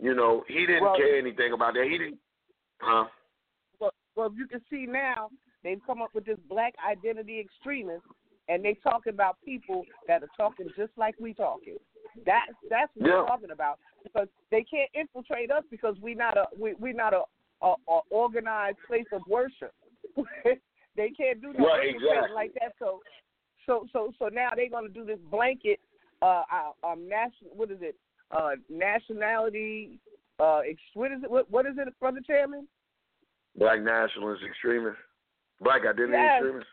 You know, he didn't Well- care anything about that. He didn't huh? Well, well, you can see now they've come up with this black identity extremist, and they talking about people that are talking just like we talking. That's that's what Yeah. we're talking about because they can't infiltrate us because we not a we we not a, a, organized place of worship. they can't do no Right, exactly. like that. So so so so now they're gonna do this blanket uh uh, um national what is it uh nationality uh ex- what is it what what is it brother chairman Black nationalist extremists. Black identity Yes. extremists.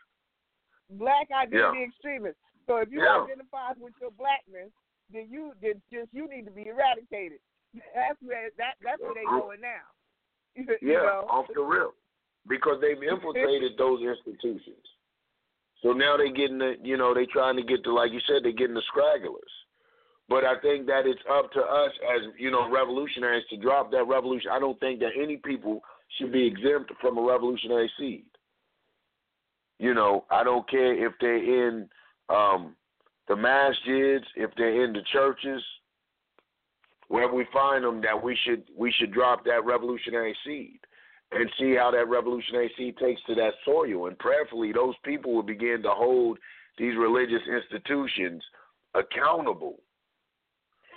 black identity Yeah. extremists. So if you Yeah. identify with your blackness, then you then just you need to be eradicated. That's where that that's where they going now. You Yeah, know? off the rip. Because they've infiltrated those institutions. So now they're getting the you know, they're trying to get to like you said, they're getting the scragglers. But I think that it's up to us as, you know, revolutionaries to drop that revolution. I don't think that any people should be exempt from a revolutionary seed. You know, I don't care if they're in um the masjids, if they're in the churches, wherever we find them, that we should we should drop that revolutionary seed and see how that revolutionary seed takes to that soil. And prayerfully, those people will begin to hold these religious institutions accountable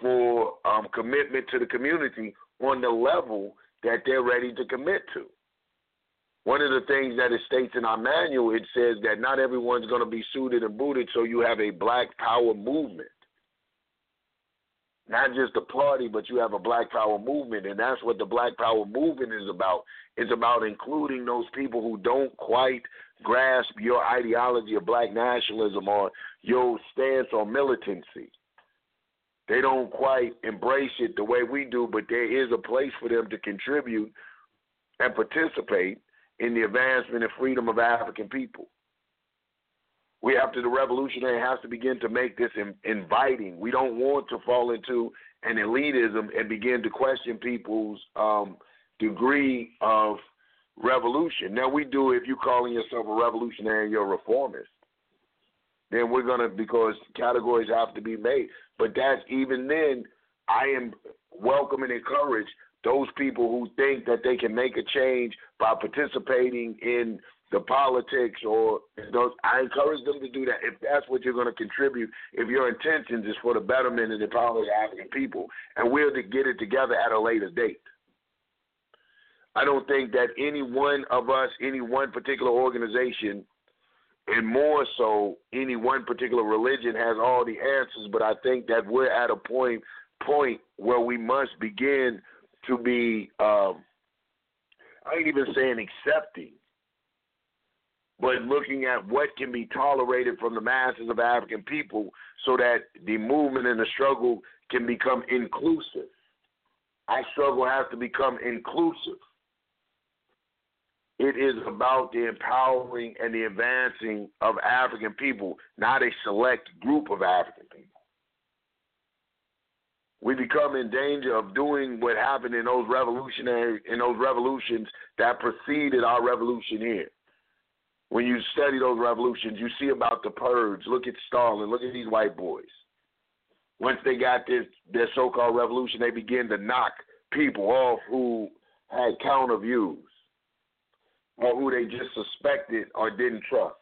for um, commitment to the community on the level that they're ready to commit to. One of the things that it states in our manual, it says that not everyone's going to be suited and booted, so you have a black power movement. Not just a party, but you have a black power movement, and that's what the black power movement is about. It's about including those people who don't quite grasp your ideology of black nationalism or your stance on militancy. They don't quite embrace it the way we do, but there is a place for them to contribute and participate in the advancement and freedom of African people. We have to, the revolutionary has to begin to make this in, inviting. We don't want to fall into an elitism and begin to question people's um, degree of revolution. Now, we do, if you're calling yourself a revolutionary, you're a reformist then we're gonna because categories have to be made. But that's even then, I am welcome and encourage those people who think that they can make a change by participating in the politics or those. I encourage them to do that if that's what you're going to contribute. If your intentions is for the betterment and empowerment of the African people, and we're to get it together at a later date. I don't think that any one of us, any one particular organization and more so any one particular religion has all the answers but i think that we're at a point point where we must begin to be um i ain't even saying accepting but looking at what can be tolerated from the masses of African people so that the movement and the struggle can become inclusive. Our struggle has to become inclusive. It is about the empowering and the advancing of African people, not a select group of African people. We become in danger of doing what happened in those revolutionary in those revolutions that preceded our revolution here. When you study those revolutions, you see about the purge. Look at Stalin. Look at these white boys. Once they got this their so-called revolution, they began to knock people off who had counter views or who they just suspected or didn't trust.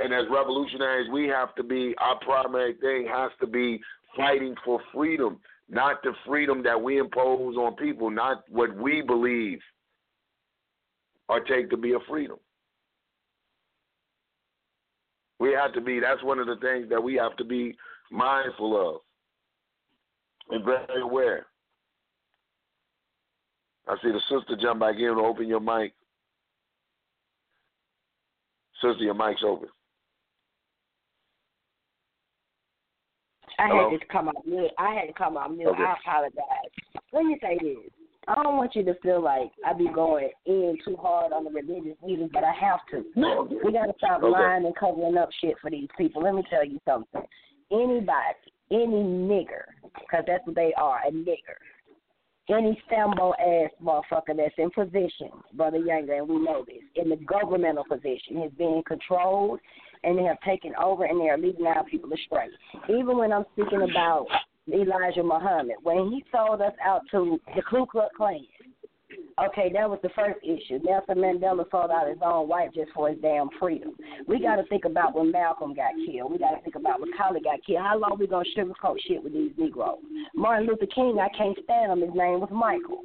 And as revolutionaries, we have to be, our primary thing has to be fighting for freedom, not the freedom that we impose on people, not what we believe or take to be a freedom. We have to be, that's one of the things that we have to be mindful of and very aware. I see the sister jump back in. To open your mic. Sister, your mic's open. I Hello? had to come out mute. I had to come out mute. Okay. I apologize. Let me say this. I don't want you to feel like I be going in too hard on the religious leaders, but I have to. We got to stop Okay. lying and covering up shit for these people. Let me tell you something. Anybody, any nigger, because that's what they are, a nigger. Any Sambo ass motherfucker that's in position, Brother Younger, and we know this, in the governmental position, is being controlled and they have taken over and they are leading our people astray. Even when I'm speaking about Elijah Muhammad, when he sold us out to the Ku Klux Klan, okay, that was the first issue. Nelson Mandela sold out his own wife just for his damn freedom. We got to think about when Malcolm got killed. We got to think about when Collie got killed. How long we gonna sugarcoat shit with these Negroes? Martin Luther King, I can't stand him. His name was Michael.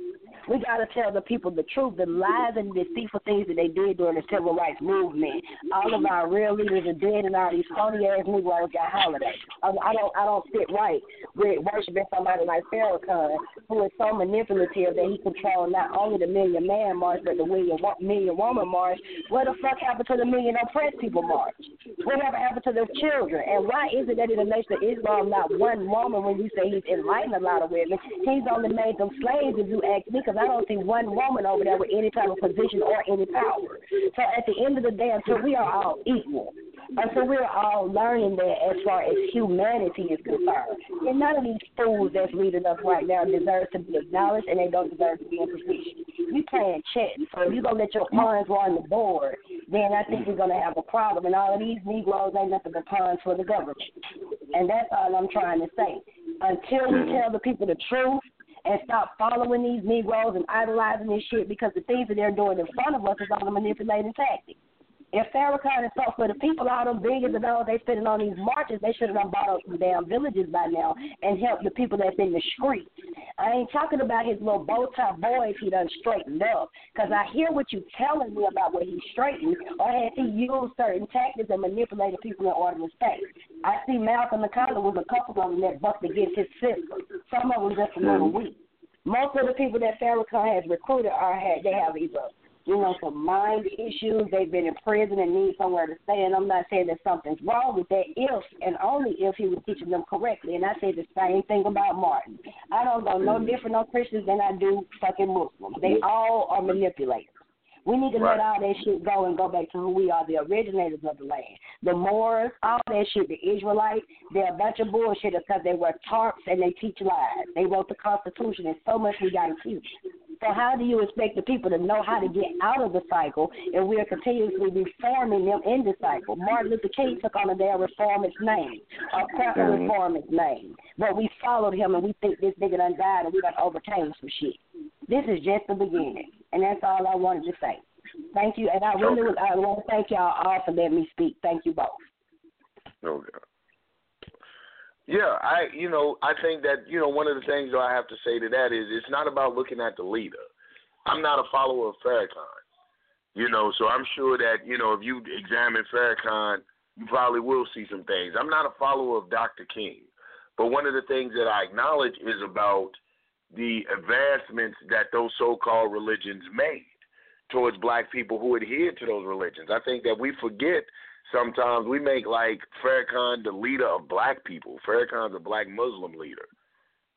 We got to tell the people the truth, the lies and deceitful things that they did during the civil rights movement. All of our real leaders are dead, and all these phony ass Negroes got holidays. I, I don't, I don't sit right with worshiping somebody like Farrakhan, who is so manipulative that he controls not only the Million Man March but the Million, Woman March. What the fuck happened to the Million Oppressed People March? Whatever happened to their children? And why is it that in the nation of Islam, not one woman, when you say he's enlightened a lot of women, he's only made them slaves, if you ask me, because I don't see one woman over there with any type of position or any power. So at the end of the day, until we are all equal, until we're all learning that as far as humanity is concerned, and none of these fools that's leading us right now deserve to be acknowledged, and they don't deserve to be in position. You playing chess, so if you're gonna let your pawns run the board, then I think you're gonna have a problem. And all of these Negroes ain't nothing but pawns for the government, and that's all I'm trying to say. Until we tell the people the truth and stop following these Negroes and idolizing this shit because the things that they're doing in front of us is all a manipulating tactic. If Farrakhan is so for the people, all them billions of dollars they spending on these marches, they should have done bought up some damn villages by now and helped the people that's in the streets. I ain't talking about his little bow tie boys he done straightened up, because I hear what you telling me about what he straightened, or has he used certain tactics and manipulated people in order to stay. I see Malcolm McConnell was a couple of them that bucked against his system. Some of them just a little weak. Most of the people that Farrakhan has recruited are had they have either you know some mind issues. They've been in prison and need somewhere to stay. And I'm not saying that something's wrong with that if and only if he was teaching them correctly. And I say the same thing about Martin. I don't know no mm-hmm. different on Christians than I do fucking Muslims. They all are manipulators. We need to Right. let all that shit go and go back to who we are, the originators of the land. The Moors, all that shit, the Israelites, they're a bunch of bullshitters because they wear tarps and they teach lies. They wrote the Constitution, and so much we got to teach. So how do you expect the people to know how to get out of the cycle if we're continuously reforming them in the cycle? Martin Luther King took on a damn reformist name, a proper Mhm. reformist name. But we followed him and we think this nigga done died and we done overcame some shit. This is just the beginning. And that's all I wanted to say. Thank you. And I really was, I want to thank y'all all for letting me speak. Thank you both. Okay. Yeah, I you know I think that you know one of the things that I have to say to that is it's not about looking at the leader. I'm not a follower of Farrakhan, you know, so I'm sure that you know if you examine Farrakhan, you probably will see some things. I'm not a follower of Dr. King, but one of the things that I acknowledge is about the advancements that those so-called religions made. towards black people who adhere to those religions. I think that we forget sometimes we make like Farrakhan the leader of black people. Farrakhan's a black Muslim leader.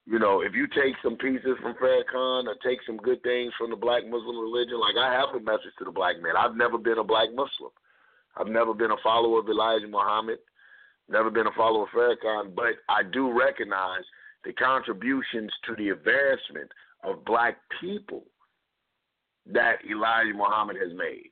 You know, if you take some pieces from Farrakhan or take some good things from the black Muslim religion, like I have a message to the black man. I've never been a black Muslim. I've never been a follower of Elijah Muhammad, never been a follower of Farrakhan, but I do recognize the contributions to the advancement of black people that Elijah Muhammad has made.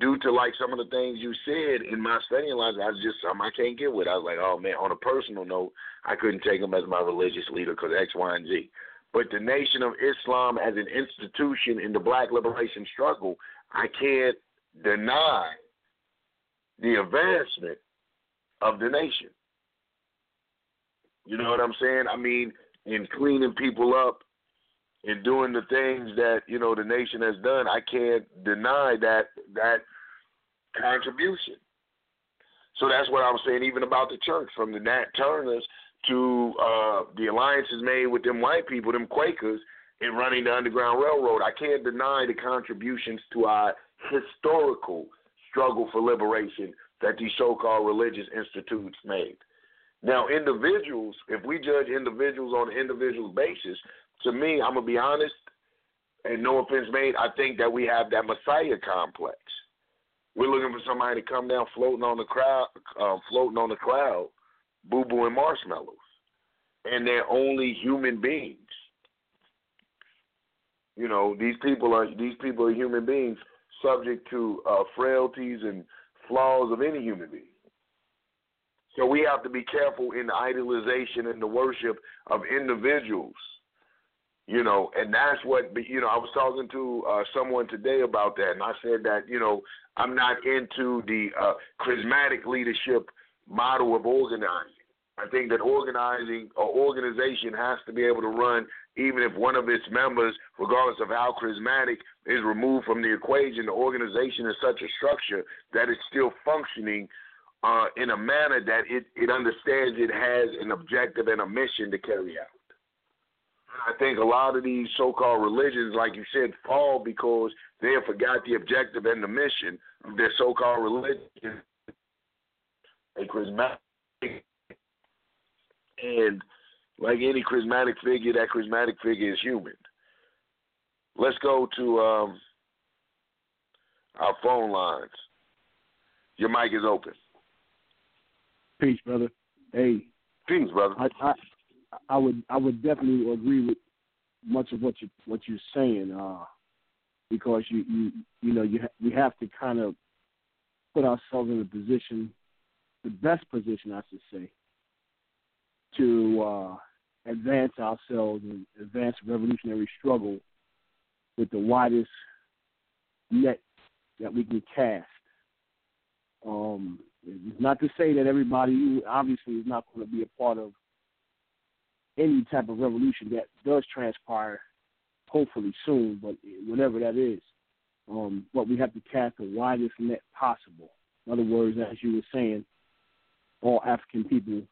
Due to like some of the things you said in my studying life, I just um, I can't get with. I was like, oh man. On a personal note, I couldn't take him as my religious leader because X, Y, and Z. But the Nation of Islam as an institution in the Black liberation struggle, I can't deny the advancement of the nation. You know what I'm saying? I mean, in cleaning people up and doing the things that you know the nation has done, I can't deny that that contribution. So that's what I'm saying, even about the church, from the Nat Turners to uh, the alliances made with them white people, them Quakers, in running the Underground Railroad. I can't deny the contributions to our historical struggle for liberation that these so-called religious institutes made. Now, individuals, if we judge individuals on an individual basis, to me, I'm gonna be honest, and no offense made, I think that we have that Messiah complex. We're looking for somebody to come down floating on the crowd, uh, floating on the cloud, boo boo and marshmallows, and they're only human beings. You know, these people are these people are human beings, subject to uh, frailties and flaws of any human being. So we have to be careful in the idolization and the worship of individuals. You know, and that's what you know. I was talking to uh, someone today about that, and I said that you know I'm not into the uh, charismatic leadership model of organizing. I think that organizing or organization has to be able to run even if one of its members, regardless of how charismatic, is removed from the equation. The organization is such a structure that it's still functioning uh, in a manner that it, it understands it has an objective and a mission to carry out. I think a lot of these so-called religions, like you said, fall because they have forgot the objective and the mission of their so-called religion. A charismatic, and like any charismatic figure, that charismatic figure is human. Let's go to um, our phone lines. Your mic is open. Peace, brother. Hey. Peace, brother. I, I I would I would definitely agree with much of what you what you're saying, uh, because you you you know you ha- we have to kind of put ourselves in a position, the best position I should say, to uh, advance ourselves and advance revolutionary struggle with the widest net that we can cast. Um, not to say that everybody obviously is not going to be a part of any type of revolution that does transpire, hopefully soon, but whenever that is. Um, but we have to cast the widest net possible. In other words, as you were saying, all African people,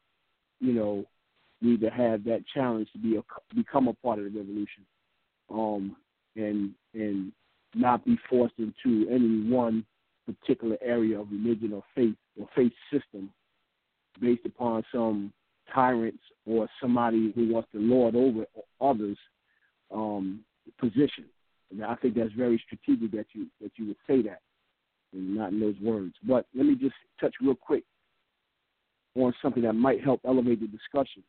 you know, need to have that challenge to be a, become a part of the revolution, um, and and not be forced into any one particular area of religion or faith or faith system based upon some tyrants or somebody who wants to lord over others um, position. And I think that's very strategic that you that you would say that and not in those words. But let me just touch real quick on something that might help elevate the discussion.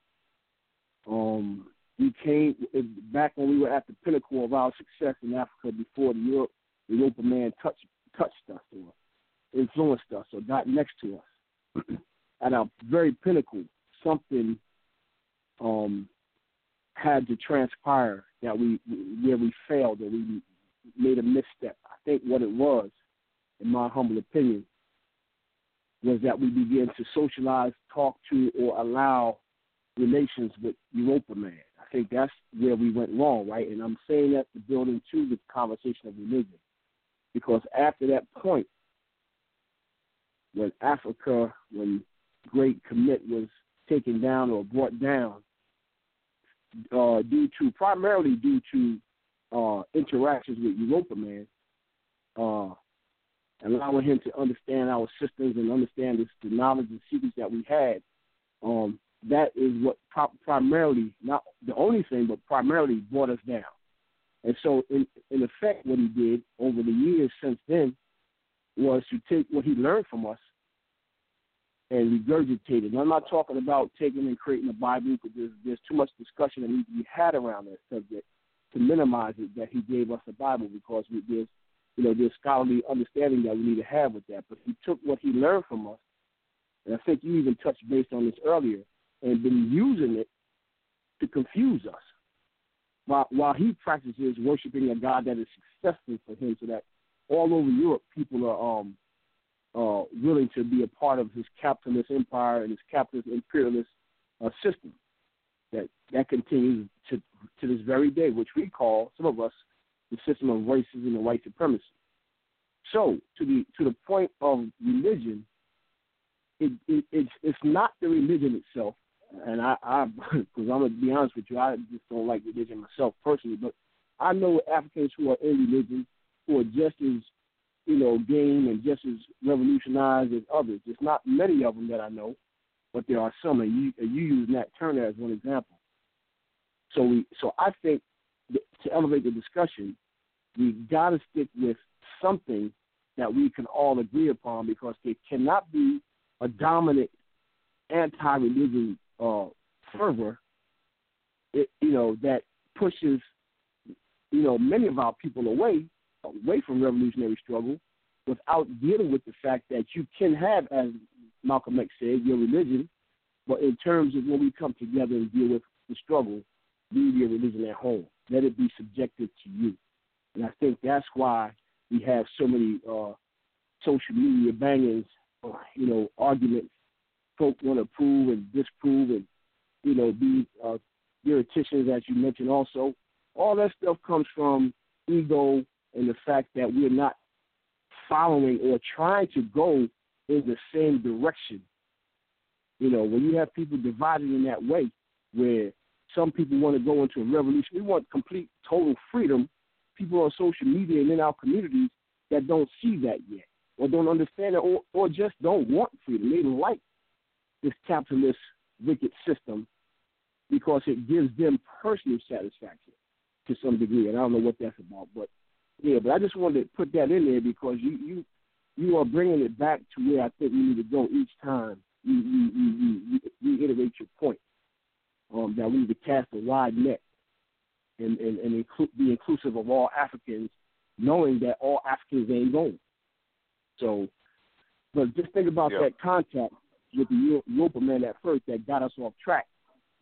Um, we came back when we were at the pinnacle of our success in Africa before the Europe the Europa man touched touched us or influenced us or got next to us. At our very pinnacle, something um, had to transpire that we where we failed or we made a misstep. I think what it was, in my humble opinion, was that we began to socialize, talk to, or allow relations with Europa Man. I think that's where we went wrong, right? And I'm saying that to build into the conversation of religion. Because after that point, when Africa, when Great Kemet was taken down or brought down, uh, due to primarily due to uh, interactions with Europa Man, uh, allowing him to understand our systems and understand this, the knowledge and secrets that we had. Um, that is what pro- primarily, not the only thing, but primarily brought us down. And so, in, in effect, what he did over the years since then was to take what he learned from us and regurgitate it. And I'm not talking about taking and creating a Bible because there's, there's too much discussion that needs to be had around that subject to minimize it that he gave us the Bible because we, there's, you know, there's scholarly understanding that we need to have with that. But he took what he learned from us, and I think you even touched base on this earlier, and been using it to confuse us. While, while he practices worshiping a God that is successful for him, so that all over Europe people are um, uh, willing to be a part of his capitalist empire and his capitalist imperialist uh, system. That that continues to to this very day, which we call some of us the system of racism and white supremacy. So to the to the point of religion, it, it it's it's not the religion itself and I, because I'm gonna be honest with you, I just don't like religion myself personally. But I know Africans who are in religion who are just as, you know, game and just as revolutionized as others. There's not many of them that I know, but there are some. And you, and you use Nat Turner as one example. So we, so I think to elevate the discussion, we got to stick with something that we can all agree upon because there cannot be a dominant anti-religion uh, fervor, it, you know, that pushes, you know, many of our people away, away from revolutionary struggle, without dealing with the fact that you can have, as Malcolm X said, your religion, but in terms of when we come together and deal with the struggle, leave your religion at home. Let it be subjected to you. And I think that's why we have so many uh, social media bangings, uh, you know, arguments folk want to prove and disprove and you know be uh, theoreticians, as you mentioned. Also, all that stuff comes from ego and the fact that we're not following or trying to go in the same direction. You know, when you have people divided in that way, where some people want to go into a revolution, we want complete, total freedom. People on social media and in our communities that don't see that yet, or don't understand it, or, or just don't want freedom. They like this capitalist wicked system because it gives them personal satisfaction to some degree, and I don't know what that's about, but yeah, but I just wanted to put that in there because you you you are bringing it back to where I think we need to go each time you you you, you, you reiterate your point um, that we need to cast a wide net and and, and inclu- be inclusive of all Africans, knowing that all Africans ain't going. So, but just think about that contact with the Europa man at first that got us off track,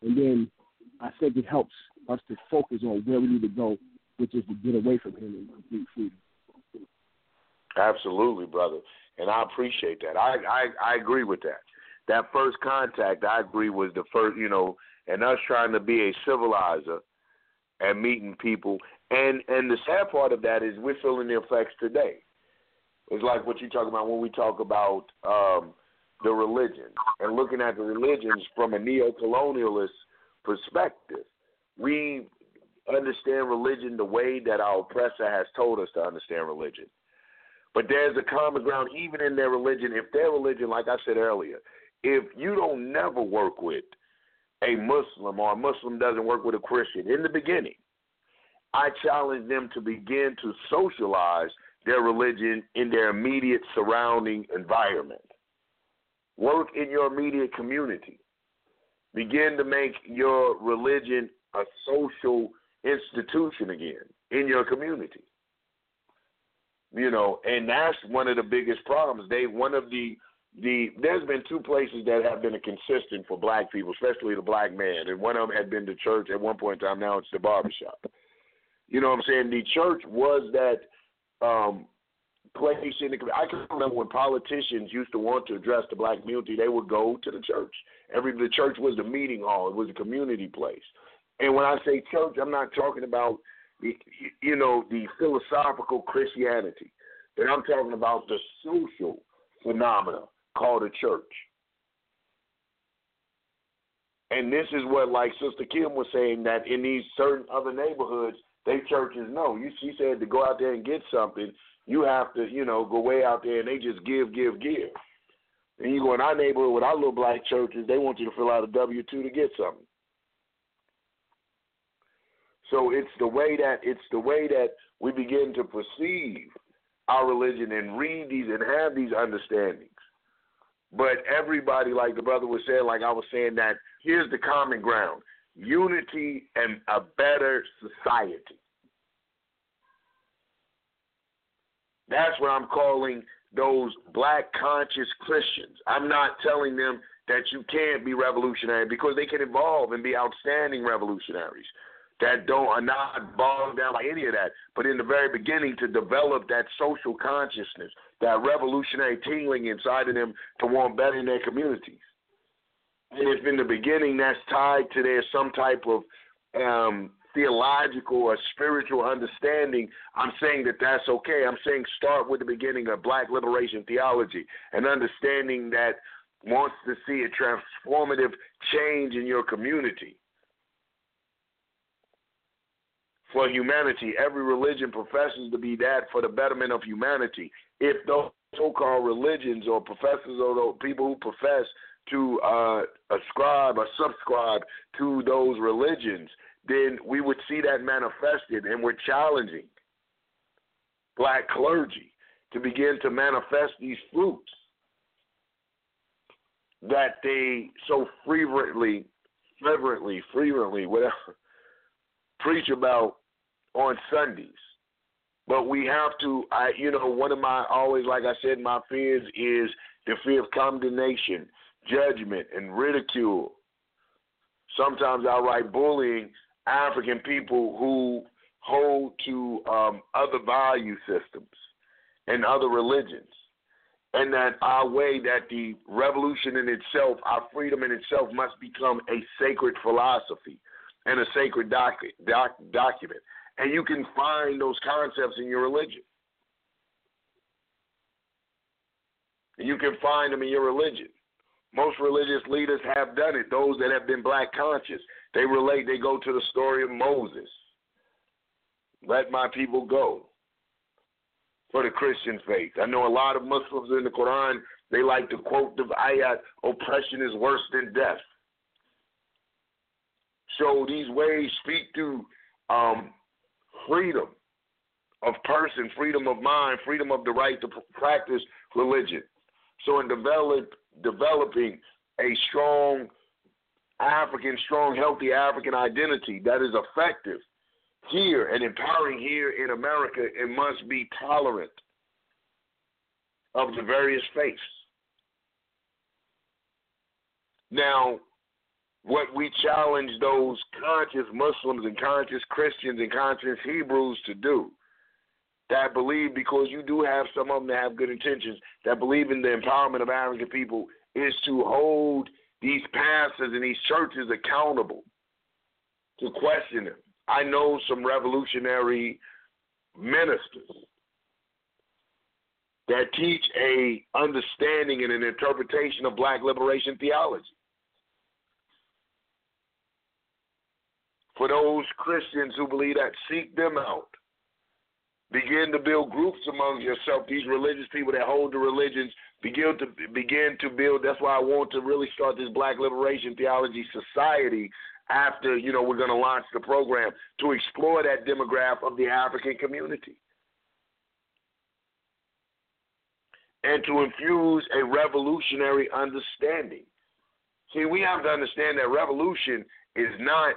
and then I think it helps us to focus on where we need to go, which is to get away from him and complete freedom. Absolutely, brother, and I appreciate that. I, I I agree with that. That first contact, I agree, was the first, you know, and us trying to be a civilizer and meeting people. And and the sad part of that is we're feeling the effects today. It's like what you talk about when we talk about um, the religion and looking at the religions from a neo-colonialist perspective. We understand religion the way that our oppressor has told us to understand religion. But there's a common ground even in their religion. If their religion, like I said earlier, if you don't never work with a Muslim or a Muslim doesn't work with a Christian in the beginning, I challenge them to begin to socialize their religion in their immediate surrounding environment. Work in your immediate community. Begin to make your religion a social institution again in your community. You know, and that's one of the biggest problems. They one of the the there's been two places that have been a consistent for black people, especially the black man, and one of them had been the church at one point in time. Now it's the barbershop. You know what I'm saying? The church was that um, place in the I can remember when politicians used to want to address the black community, they would go to the church. Every the church was the meeting hall, it was a community place. And when I say church, I'm not talking about you know the philosophical Christianity, but I'm talking about the social phenomena called a church. And this is what, like Sister Kim was saying, that in these certain other neighborhoods, They churches know. You she said to go out there and get something, you have to, you know, go way out there and they just give, give, give. And you go in our neighborhood with our little black churches, they want you to fill out a W two to get something. So it's the way that it's the way that we begin to perceive our religion and read these and have these understandings. But everybody, like the brother was saying, like I was saying, that here's the common ground unity and a better society. That's what I'm calling those black conscious Christians. I'm not telling them that you can't be revolutionary because they can evolve and be outstanding revolutionaries that don't are not bogged down by any of that. But in the very beginning, to develop that social consciousness, that revolutionary tingling inside of them to want better in their communities. And if in the beginning that's tied to their some type of um, theological or spiritual understanding, I'm saying that that's okay. I'm saying start with the beginning of black liberation theology and understanding that wants to see a transformative change in your community for humanity. Every religion professes to be that for the betterment of humanity. If those so-called religions or professors or those people who profess to uh, ascribe or subscribe to those religions, then we would see that manifested, and we're challenging black clergy to begin to manifest these fruits that they so fervently, fervently, fervently, whatever, preach about on Sundays. But we have to, I, you know, one of my always, like I said, my fears is the fear of condemnation, judgment, and ridicule. Sometimes I write bullying African people who hold to um, other value systems and other religions. And that our way, that the revolution in itself, our freedom in itself, must become a sacred philosophy and a sacred doc, doc, document. And you can find those concepts in your religion. You can find them in your religion. Most religious leaders have done it. Those that have been black conscious, they relate, they go to the story of Moses. Let my people go for the Christian faith. I know a lot of Muslims in the Quran, they like to quote the ayat, oppression is worse than death. So these ways speak to um, freedom of person, freedom of mind, freedom of the right to practice religion. So in develop, developing a strong African, strong, healthy African identity that is effective here and empowering here in America, it must be tolerant of the various faiths. Now, what we challenge those conscious Muslims and conscious Christians and conscious Hebrews to do that believe because you do have some of them that have good intentions that believe in the empowerment of African people is to hold these pastors and these churches accountable to question them. I know some revolutionary ministers that teach a understanding and an interpretation of black liberation theology. For those Christians who believe that, seek them out. Begin to build groups among yourself. These religious people that hold the religions begin to begin to build. That's why I want to really start this Black Liberation Theology Society after you know we're going to launch the program to explore that demographic of the African community and to infuse a revolutionary understanding. See, we have to understand that revolution is not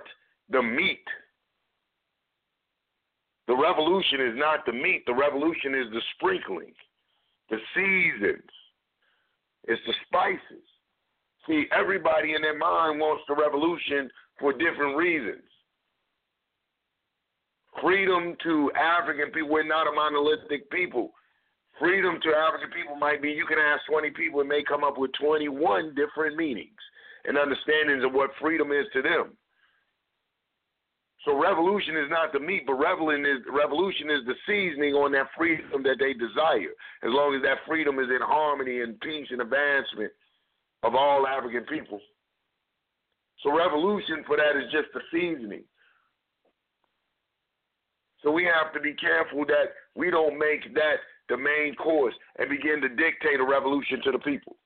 the meat the revolution is not the meat, the revolution is the sprinkling, the seasons, it's the spices. See, everybody in their mind wants the revolution for different reasons. Freedom to African people, we're not a monolithic people. Freedom to African people might be you can ask 20 people, and may come up with 21 different meanings and understandings of what freedom is to them. So revolution is not the meat, but revolution is revolution is the seasoning on that freedom that they desire. As long as that freedom is in harmony and peace and advancement of all African people. So revolution for that is just the seasoning. So we have to be careful that we don't make that the main course and begin to dictate a revolution to the people.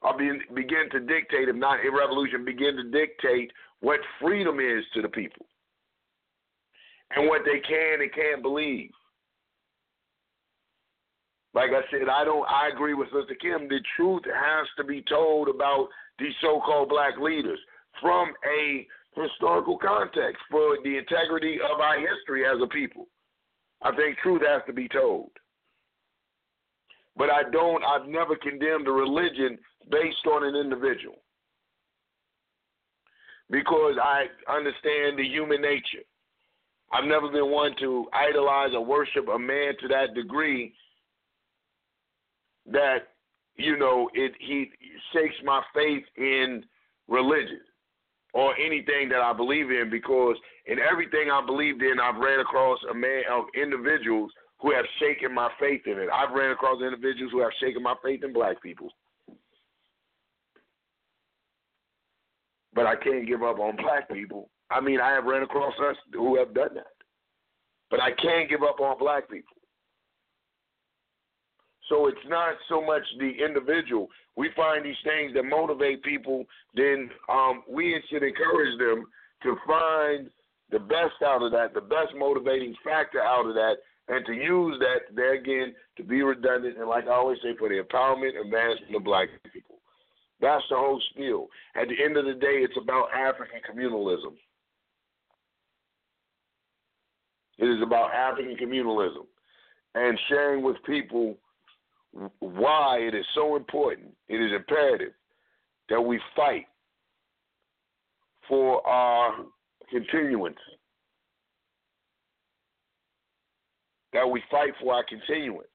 Or be, begin to dictate, if not a revolution, begin to dictate what freedom is to the people and what they can and can't believe. Like I said, I don't. I agree with Sister Kim. The truth has to be told about these so-called black leaders from a historical context for the integrity of our history as a people. I think truth has to be told. But I don't. I've never condemned a religion based on an individual because I understand the human nature. I've never been one to idolize or worship a man to that degree that you know it he shakes my faith in religion or anything that I believe in because in everything I believed in I've ran across a man of individuals who have shaken my faith in it. I've ran across individuals who have shaken my faith in black people. But I can't give up on black people. I mean, I have ran across us who have done that. But I can't give up on black people. So it's not so much the individual. We find these things that motivate people, then um, we should encourage them to find the best out of that, the best motivating factor out of that, and to use that there again to be redundant and, like I always say, for the empowerment and advancement of black people. That's the whole spiel. At the end of the day, it's about African communalism. It is about African communalism and sharing with people why it is so important, it is imperative that we fight for our continuance. That we fight for our continuance.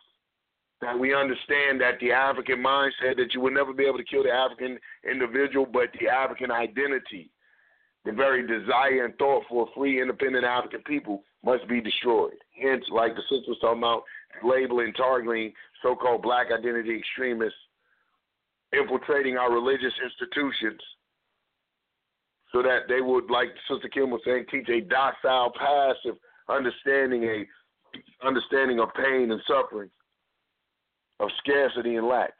That we understand that the African mindset that you will never be able to kill the African individual, but the African identity, the very desire and thought for a free, independent African people must be destroyed. Hence, like the sister was talking about, labeling, targeting so called black identity extremists infiltrating our religious institutions so that they would, like Sister Kim was saying, teach a docile, passive understanding, a understanding of pain and suffering, of scarcity and lack.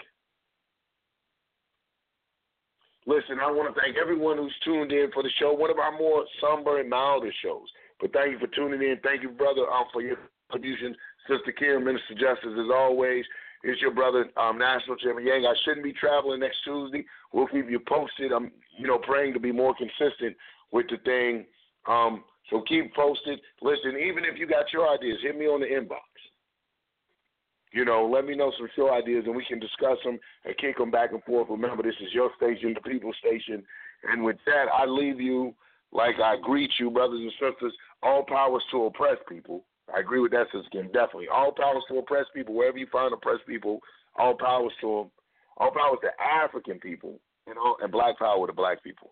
Listen, I want to thank everyone who's tuned in for the show. One of our more somber and milder shows. But thank you for tuning in. Thank you, brother, um, for your contributions Sister Kim, Minister Justice, as always. It's your brother, um, National Chairman Yang. I shouldn't be traveling next Tuesday. We'll keep you posted. I'm, you know, praying to be more consistent with the thing. Um, so keep posted. Listen, even if you got your ideas, hit me on the inbox. You know, let me know some show ideas and we can discuss them and kick them back and forth. Remember, this is your station, the people's Station. And with that, I leave you like I greet you, brothers and sisters. All powers to oppress people. I agree with that, Sister Kim. Definitely. All powers to oppress people, wherever you find oppressed people, all powers to them. All powers to African people, you know, and black power to black people.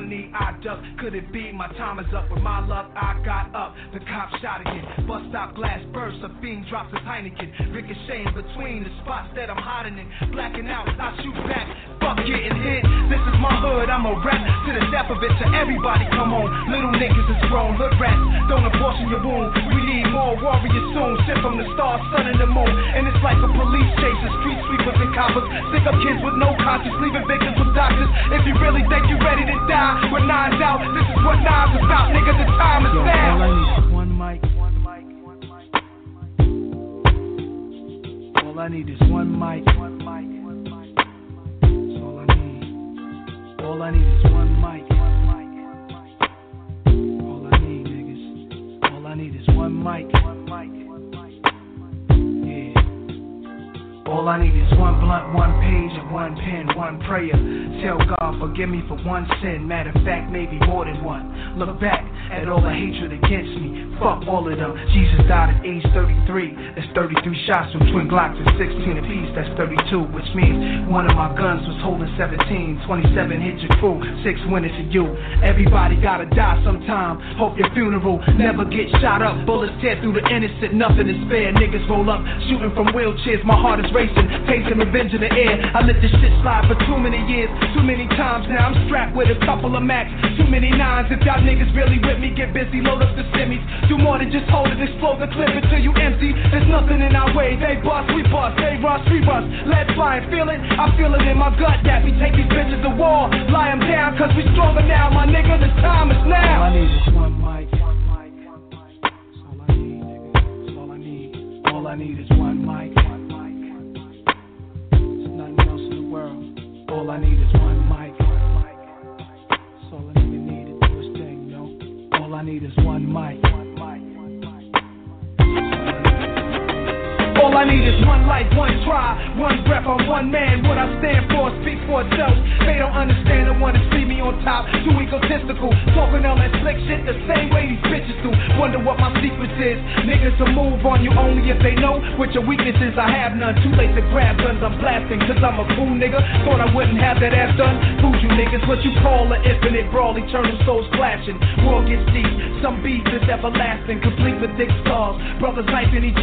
knee, I duck. Could it be my time is up? With my luck, I got up. The cop shot again. Bus stop glass burst. A fiend drops his Heineken. Ricocheting between the spots that I'm hiding in. Blacking out, I shoot back. Fuck getting hit. This is my hood. I'm a rap to the death of it. To everybody, come on. Little niggas is grown. Hood rats. Don't abortion your wound. We need more warriors soon. Sent from the stars, sun, and the moon. And it's like a police chase. Street sweepers and coppers. Stick up kids with no conscience. Leaving victims with doctors. If you really think you're ready to die die with nines out. This is what nines about, nigga. The time is now. All I need is one mic. All I need is one mic. One mic. That's all I need. All I need is one mic. All I need, niggas. All I need is one mic. One mic. All I need is one blunt, one page, and one pen, one prayer. Tell God, forgive me for one sin. Matter of fact, maybe more than one. Look back at all the hatred against me. Fuck all of them. Jesus died at age 33. That's 33 shots from twin Glocks and 16 apiece. That's 32, which means one of my guns was holding 17. 27 hit your crew, six went into you. Everybody gotta die sometime. Hope your funeral never get shot up. Bullets tear through the innocent, nothing is fair. Niggas roll up, shooting from wheelchairs. My heart is racing, pacing revenge in the air. I let this shit slide for too many years, too many times now. I'm strapped with a couple of MACs, too many nines. If y'all niggas really with me, get busy, load up the semis. Do more than just hold it, explode the clip until you empty. There's nothing in our way. They bust, we bust, they rush, we rush. Let's fly and feel it. I feel it in my gut that we take these bitches to war. Lie them down, cause we stronger now, my nigga. The time is now. All I need is one mic. All I need is one mic. All I need is one mic. That's all a nigga need to do his thing, yo. All I need is one mic one mic. All I need is one life, one try, one breath on one man. What I stand for speak for itself. They don't understand and wanna see me on top. Too egotistical, talking all that slick shit the same way these bitches do. Wonder what my secret is. Niggas will move on you only if they know what your weaknesses. I have none. Too late to grab guns. I'm blasting cause I'm a fool nigga. Thought I wouldn't have that ass done. Food you niggas, what you call an infinite brawl, eternal souls clashing. War gets deep. Some beef is everlasting, complete with thick scars. Brothers knifing each